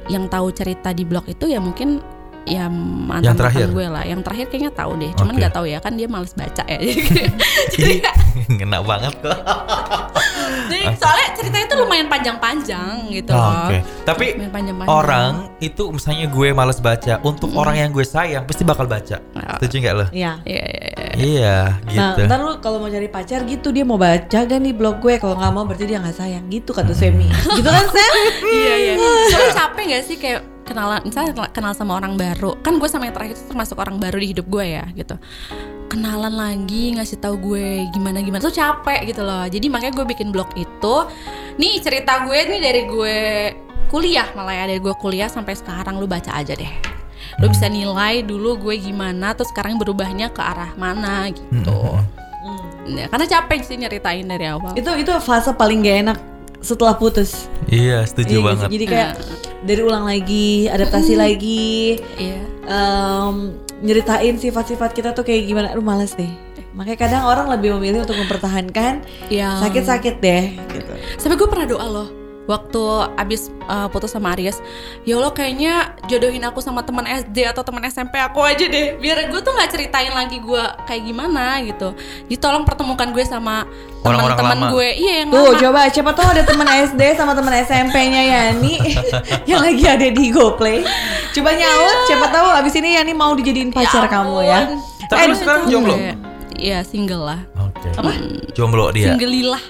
yang tahu cerita di blog itu ya mungkin ya mantan Yang terakhir? gue lah yang terakhir kayaknya tahu deh cuman nggak tahu ya kan dia males baca ya jadi, Ngena banget kok. jadi soalnya ceritanya tuh lumayan panjang-panjang gitu Oh, loh Oke. Tapi lumayan panjang-panjang orang itu misalnya gue males baca, untuk orang yang gue sayang pasti bakal baca. Ya. Setuju nggak lo? Iya. Iya, iya, iya. Iya, Nah, gitu. ntar lu kalau mau cari pacar gitu dia mau baca gak nih blog gue kalau nggak mau berarti dia nggak sayang gitu kata Semi gitu kan Sam? iya iya soalnya capek gak sih kayak kenalan misalnya kenal- kenal sama orang baru kan gue sama yang terakhir itu termasuk orang baru di hidup gue ya gitu kenalan lagi ngasih tahu gue gimana gimana. Tuh capek gitu loh. Jadi makanya gue bikin blog itu. Nih cerita gue nih dari gue kuliah. Malah ya dari gue kuliah sampai sekarang. Lu baca aja deh. Lu bisa nilai dulu gue gimana terus sekarang berubahnya ke arah mana gitu. Ya, karena capek sih nyeritain dari awal. Itu itu fase paling gak enak setelah putus. Iya, setuju Iya, banget. jadi kayak dari ulang lagi adaptasi lagi. Iya. Em, nyeritain sifat-sifat kita tuh kayak gimana. Aduh males deh. Makanya kadang orang lebih memilih untuk mempertahankan Yang- sakit-sakit deh gitu. Sampai gue pernah doa loh waktu abis uh, putus sama Aries ya Allah kayaknya jodohin aku sama teman SD atau teman SMP aku aja deh biar gue tuh nggak ceritain lagi gue kayak gimana gitu jadi tolong pertemukan gue sama teman-teman lama. gue iya yang Tuh lama coba siapa tahu ada teman SD sama teman SMP-nya Yani yang lagi ada di GoPlay. Coba nyaut, siapa tahu abis ini Yani mau dijadiin pacar kamu ya. Tapi lu sekarang jomblo? Iya single lah Oke. Jomblo dia. Single lilah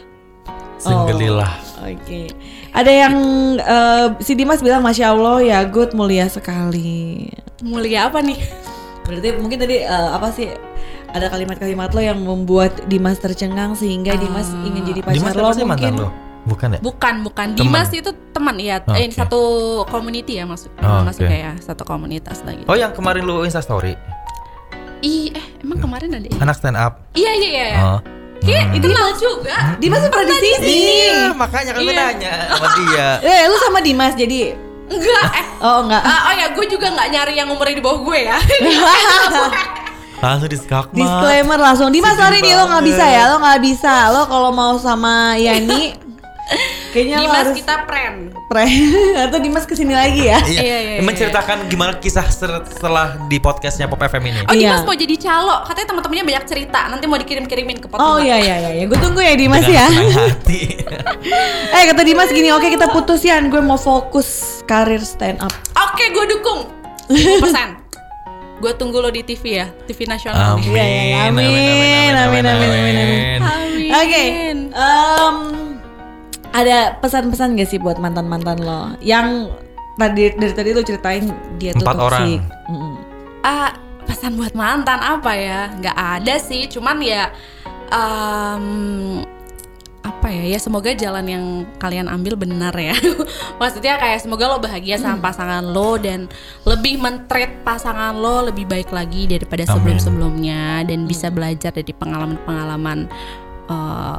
Singgelilah. Oke. Ada yang eh, si Dimas bilang masya Allah ya good mulia sekali. mulia apa nih Berarti mungkin tadi eh, apa sih ada kalimat-kalimat lo yang membuat Dimas tercengang sehingga Dimas ingin jadi pacar Dimas lo sih mantan mungkin. lo? Bukan ya? bukan bukan Teman. Dimas itu teman ya eh, Oke. satu community ya maksud Oh, masuknya oke. ya satu komunitas lagi Oh, yang kemarin lu Insta story. Ih, eh emang kemarin ada ya? Anak stand up. Iya iya iya. iya. Oh. Kayak kenal juga. Dimas pernah di sini. Iya, makanya kan gue Iya. nanya sama dia. Eh, lu sama Dimas jadi Enggak. Eh, Oh enggak. ah, oh ya, gue juga nggak nyari yang umurnya di bawah gue ya. Langsung diskakmat. Disclaimer langsung. Dimas sorry nih lo nggak bisa ya, lo nggak bisa. Lo kalau mau sama Yani, kayaknya Dimas harus kita friend. pre atau Dimas ke sini lagi ya. Iya, Iya, iya, iya. menceritakan gimana kisah setelah di podcastnya Pop FM ini. Oh Iya. Dimas mau jadi calo. Katanya teman-temannya banyak cerita. Nanti mau dikirim-kirimin ke pot. Oh iya iya iya, iya. gue tunggu ya Dimas Dengan ya. hati. Eh kata Dimas gini, oke kita putus ya, gue mau fokus karir stand up. Oke, gue dukung. 10%. gue tunggu lo di TV ya, TV nasional. Amin. nih. Iya, iya, iya. Amin, amin, amin, amin, amin. Amin. Oke, em, ada pesan-pesan gak sih buat mantan-mantan lo yang tadi dari tadi lo ceritain dia tuh Empat orang. Mm-mm. Ah, pesan buat mantan apa ya? Nggak ada sih, cuman ya em, apa ya ya semoga jalan yang kalian ambil benar ya maksudnya kayak semoga lo bahagia sama pasangan lo dan lebih mentreat pasangan lo lebih baik lagi daripada Amin. sebelum sebelumnya dan bisa belajar dari pengalaman pengalaman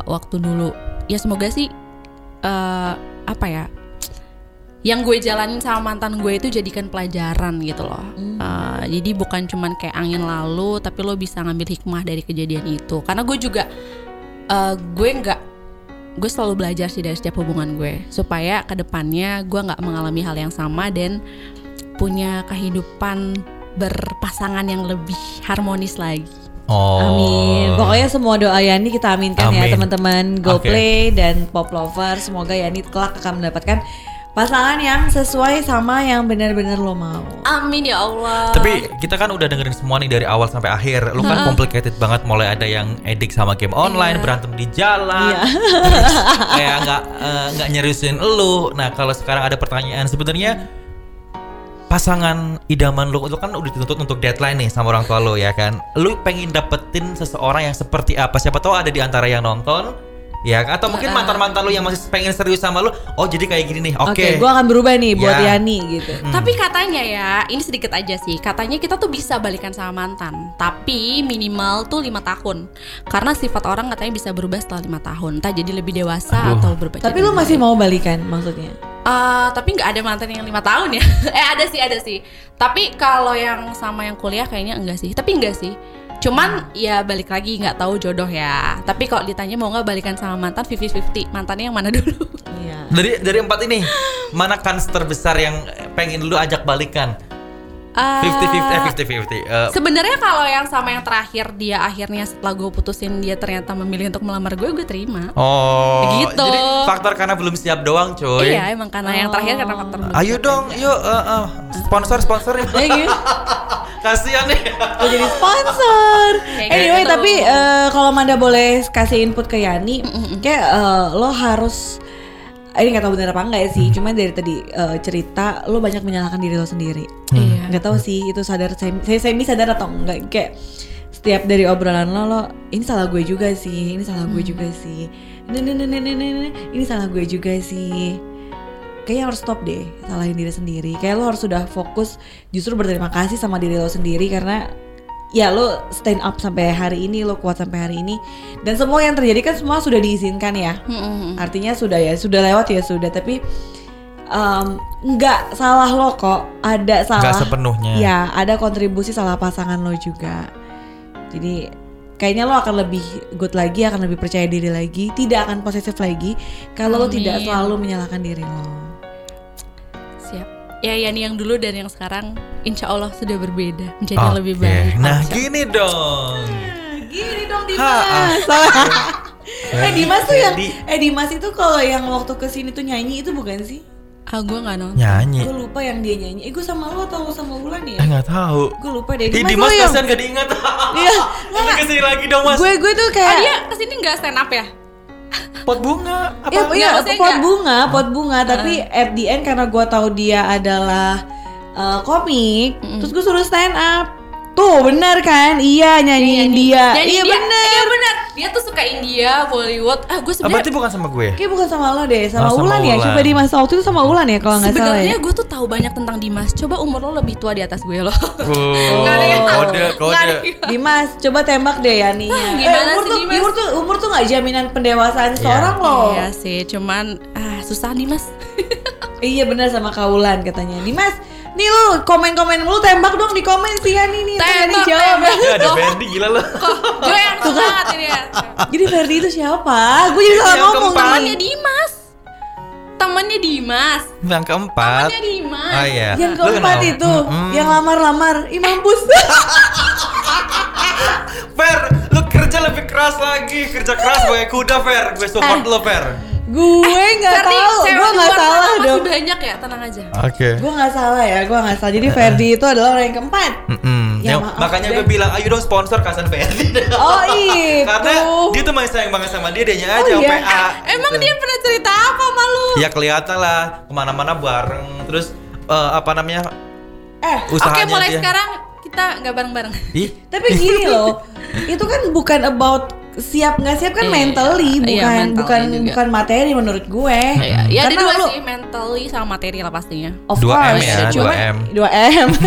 waktu dulu ya semoga sih eh, apa ya yang gue jalanin sama mantan gue itu jadikan pelajaran gitu loh. Eh, jadi bukan cuman kayak angin lalu, tapi lo bisa ngambil hikmah dari kejadian itu. Karena gue juga eh, gue nggak gue selalu belajar sih dari setiap hubungan gue supaya ke depannya gue nggak mengalami hal yang sama dan punya kehidupan berpasangan yang lebih harmonis lagi. Oh. Amin. Pokoknya semua doa Yani kita aminkan ya Amin. teman-teman Oke. GoPlay dan Pop Lover. Semoga Yani kelak akan mendapatkan pasangan yang sesuai sama yang benar-benar lo mau. Amin ya Allah. Tapi kita kan udah dengerin semua nih dari awal sampai akhir. Lu kan complicated banget mulai ada yang edik sama game online, berantem di jalan. Iya. Terus kayak nggak eh, nggak nyeriusin lu. Nah, kalau sekarang ada pertanyaan sebenarnya pasangan idaman lu, lu kan udah dituntut untuk deadline nih sama orang tua lu ya kan. Lu pengen dapetin seseorang yang seperti apa? Siapa tahu ada di antara yang nonton Ya, atau mungkin mantan-mantan lu yang masih pengen serius sama lu, oh jadi kayak gini nih, oke. Oke, gua akan berubah nih buat Ya. Yani gitu. Tapi katanya ya, ini sedikit aja sih. Katanya kita tuh bisa balikan sama mantan, tapi minimal tuh lima tahun. Karena sifat orang katanya bisa berubah setelah lima tahun. Entah jadi lebih dewasa Aduh. atau berubah. Tapi lu masih mau balikan maksudnya? Eh, tapi nggak ada mantan yang lima tahun ya? eh ada sih, ada sih. Tapi kalau yang sama yang kuliah kayaknya enggak sih. Tapi enggak sih. Cuman ya balik lagi nggak tahu jodoh ya. Tapi kalau ditanya mau nggak balikan sama mantan 50-50 mantannya yang mana dulu? Iya. Dari dari empat ini, mana kans terbesar yang pengen lu ajak balikan? 50-50, eh 50-50. eh, Sebenarnya kalau yang sama yang terakhir dia akhirnya setelah gue putusin dia ternyata memilih untuk melamar gue, gue terima. oh, Begitu. jadi faktor karena belum siap doang, cuy. Iya emang karena yang terakhir karena faktor belum Ayo siap dong, aja. yuk eh, eh, sponsor sponsor Ya gitu. Kasihan nih. Lo jadi sponsor. Kayak Anyway, gitu. tapi eh, kalau Manda boleh kasih input ke Yani, kayak eh, lo harus ini nggak tahu benar apa enggak ya sih, cuman dari tadi eh, cerita lo banyak menyalahkan diri lo sendiri. Iya. Nggak tahu sih itu sadar saya saya semi sadar atau enggak kayak setiap dari obrolan lo lo ini salah gue juga sih, ini salah gue juga sih. Ini ini ini ini, ini, ini salah gue juga sih kayaknya harus stop deh salahin diri sendiri kayak lo harus sudah fokus justru berterima kasih sama diri lo sendiri karena ya lo stand up sampai hari ini lo kuat sampai hari ini. Dan semua yang terjadi kan semua sudah diizinkan ya. Artinya sudah ya sudah lewat ya sudah. Tapi em, nggak salah lo kok. Ada salah Nggak sepenuhnya. ya ada kontribusi salah pasangan lo juga. Jadi kayaknya lo akan lebih good lagi akan lebih percaya diri lagi tidak akan posesif lagi kalau lo tidak selalu menyalahkan diri lo Ya Yani yang dulu dan yang sekarang insya Allah sudah berbeda menjadi Oke. lebih baik. Nah, Insya gini dong. Gini dong Ha, ah. Dimas. eh Dimas tuh yang eh Dimas itu kalau yang waktu ke sini tuh nyanyi itu bukan sih? Ah gue nggak nonton. Nyanyi. Gue lupa yang dia nyanyi. Eh gue sama lo atau sama Wulan Eh ya? nggak tahu. Gue lupa deh. Ih, Dimas, Dimas lo yang kasihan gak diingat. Iya. Ke sini lagi dong mas. Gue gue tuh Ah kayak dia ke sini nggak stand up ya? Pot bunga. Apa? Ya, iya, maksudnya pot enggak? bunga, pot bunga. Tapi at the end karena gue tahu dia adalah uh, komik, terus gue suruh stand up. Tuh benar kan? Iya nyanyiin dia. Nyanyi Iya dia. benar. Iya benar. Dia tuh suka India, Bollywood. Ah gue Ah, sebenarnya berarti bukan sama gue. Kayak bukan sama lo deh, sama, Oh, sama Ulan ya. Ulan. Coba Dimas waktu itu sama Ulan ya kalau nggak salah Sebenarnya ya. gue tuh tahu banyak tentang Dimas. Coba umur lo lebih tua di atas gue loh. Oh, kode, Nggak kode. Dimas, coba tembak deh ya nih. gimana umur sih, tuh, Dimas? Umur tuh umur tuh nggak jaminan pendewasaan Iya. seorang loh. Iya sih, cuman ah, susah Dimas. Iya benar sama Kaulan katanya. Dimas, nih lu komen-komen lu tembak dong di komen sih ya nih nih Tembak, jawab. tembak. Ya ada Fendi gila lo. gue yang semangat ini ya. Jadi Ferdi itu siapa? Gue jadi salah ngomong keempat. Temannya nih. Dimas. Temannya Dimas. Yang keempat. Temannya Dimas. Oh iya. Yang Lu keempat itu, yang lamar-lamar, ih mampus. Fer, lu kerja lebih keras lagi, kerja keras sebagai kuda Fer, gue support lu Fer. Gue nggak Ferdi, tahu, gue nggak salah masih dong. banyak ya, tenang aja. Oke. Gue nggak salah ya, gue nggak salah. Jadi Ferdi itu adalah orang yang keempat. Ya, Ya, maaf makanya gue bilang ayo dong sponsor Kasan Ferdi. Oh itu. Karena dia tuh masih sayang banget sama dia, dia aja Oh, iya? PA. Emang gitu. dia pernah cerita apa malu? Ya kelihatan lah ke mana-mana bareng, terus eh, apa namanya Eh, Oke, usahanya mulai dia. sekarang kita nggak bareng-bareng. Ih, Tapi gini loh, itu kan bukan about siap nggak siap kan Iya, mentally iya, bukan mentally bukan juga. bukan materi menurut gue. Iya, ya ada Karena dua lu- sih, mentally sama materi lah pastinya. Of 2M course, ya, cuma 2M. 2M.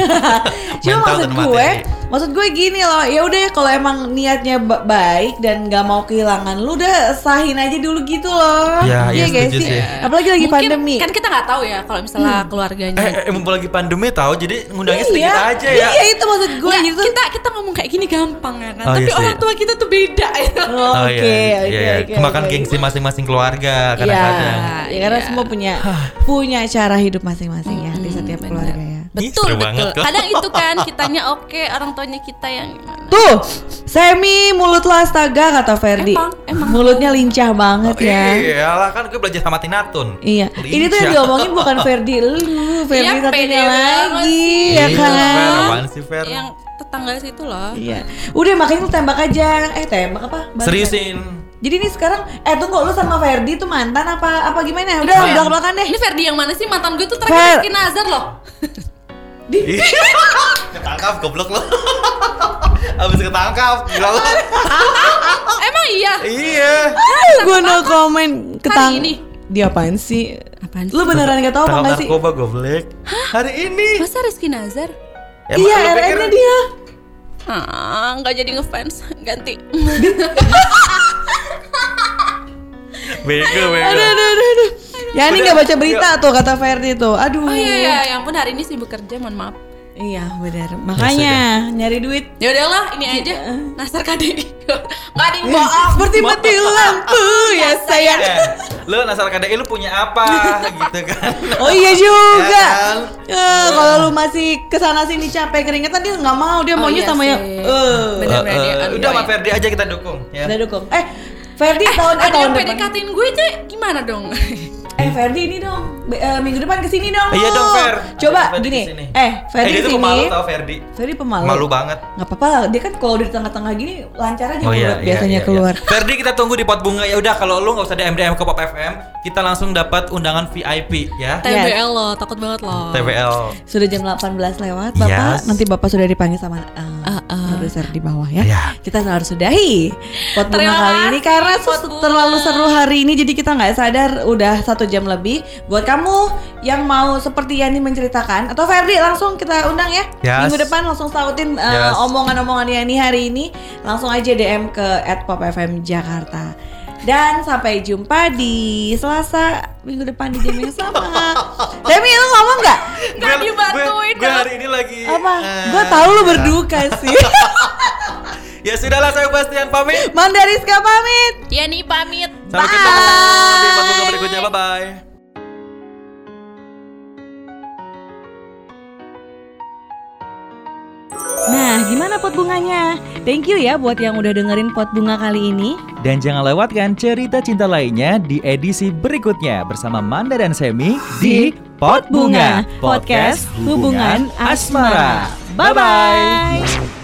Cuma Mental maksud dan gue, materi. maksud gue gini loh, ya udah kalau emang niatnya ba- baik dan nggak mau kehilangan lu udah sahin aja dulu gitu loh. Ya, Iya iya, guys setuju sih. Apalagi lagi Mungkin pandemi. kan kita nggak tahu ya kalau misalnya keluarganya. Eh, eh mumpung lagi pandemi tahu jadi ngundangnya sedikit aja ya. Iya itu maksud gue Nggak, gitu. kita kita ngomong kayak gini gampang ya kan, Oh, tapi iya orang tua kita tuh beda ya. Oh, Oke, Oh, iya, oke, iya, oke, Kemakan oke. gengsi masing-masing keluarga Iya, kadang-kadang. ya karena Iya. semua punya punya cara hidup masing-masing ya di setiap bener. keluarga ya. Betul seru betul. banget kok. Kadang itu kan kitanya oke, orang tuanya kita yang gimana. Tuh, semi mulut lo astaga kata Ferdi. Emang, emang. Mulutnya lincah banget ya. Iya lah kan gue belajar sama Tinatun. Iya, ini tuh yang Lincah. diomongin bukan Ferdi lu, Ferdi Iya, satunya lagi, sih. ya Iya, kan? Sih Fer? Yang tetangga situ loh. Iya, udah makanya lu tembak aja. Eh tembak apa? Balik Seriusin. Jadi ini sekarang, eh tunggu lu sama Ferdi tuh mantan apa apa gimana? Udah Iya. belak belakan deh. Ini Ferdi yang mana sih mantan gue tuh Fer. terakhir Rizky Nazar loh. Ih, ketangkap goblok lo. Abis ketangkap, gila lo. Emang iya. Iya. gue no comment ketang. ini? Dia apaan sih? Apaan sih? Lu beneran gak tau apa gak sih? narkoba goblok. Hari ini. Masa Rizky Nazar? Emang iya, RN-nya dia. Ah, nggak jadi ngefans, ganti. Bego, bego. Aduh, aduh, aduh, aduh. Ya ini Udah, gak baca berita tuh kata Ferdi tuh. Aduh. Oh iya iya, yang pun hari ini sibuk kerja, mohon maaf. Iya benar. Makanya nyari duit Ya udahlah, ini aja. Nasar KDI. Nggak ada yang bohong. seperti mati lampu ya sayang. Eh, lu nasar KDI lu punya apa gitu kan? Oh iya juga. Ya kan? Eh, kalau lu masih ke sana sini capek keringetan dia nggak mau dia Oh maunya iya sama sih. yang eh Bener. Eh, eh, Aduh, udah sama iya. Ferdi aja kita dukung ya. udah dukung. Eh Ferdi tahun eh, Ada tahun yang depan. PDKT-in gue tuh gimana dong? Eh Ferdi ini dong Be- eh, minggu depan ke sini dong. Iya dong, Fer. Coba Ferdi gini. ke sini. Eh Ferdi eh, dia tuh sini. pemalu tau Ferdi. Ferdi pemalu. Malu banget. Nggak apa-apa lah. Dia kan kalau di tengah-tengah gini lancar aja Oh iya, mulut biasanya iya, iya, keluar. iya. Ferdi kita tunggu di pot bunga ya udah kalau lu nggak usah DM DM ke Pop FM, kita langsung dapat undangan VIP ya. TBL loh, takut banget loh. TBL. Sudah jam 18 lewat, Bapak. Yes. Nanti Bapak sudah dipanggil sama uh, Ah, ah. produser di bawah ya. Iya. Kita harus sudahi pot bunga Terima kali ini karena terlalu seru hari ini jadi kita nggak sadar udah satu jam lebih. Buat kamu yang mau seperti Yani menceritakan atau Ferdi langsung kita undang ya. Yes. Minggu depan langsung sautin uh, Yes. omongan-omongan Yani hari ini langsung aja DM ke @popfm Jakarta. Dan sampai jumpa di Selasa minggu depan di jam yang sama. Demi lu ngomong nggak? Nggak dibantuin gue, gue hari ini lagi Apa? eh, Gue tahu lu berduka sih. Ya sudahlah saya Bastian pamit. Mandariska pamit. Ya nih pamit. Sampai ketemu di berikutnya. Bye bye. Nah, gimana pot bunganya? Thank you ya buat yang udah dengerin pot bunga kali ini. Dan jangan lewatkan cerita cinta lainnya di edisi berikutnya bersama Manda dan Semi di Pot Bunga, podcast hubungan asmara. Bye-bye.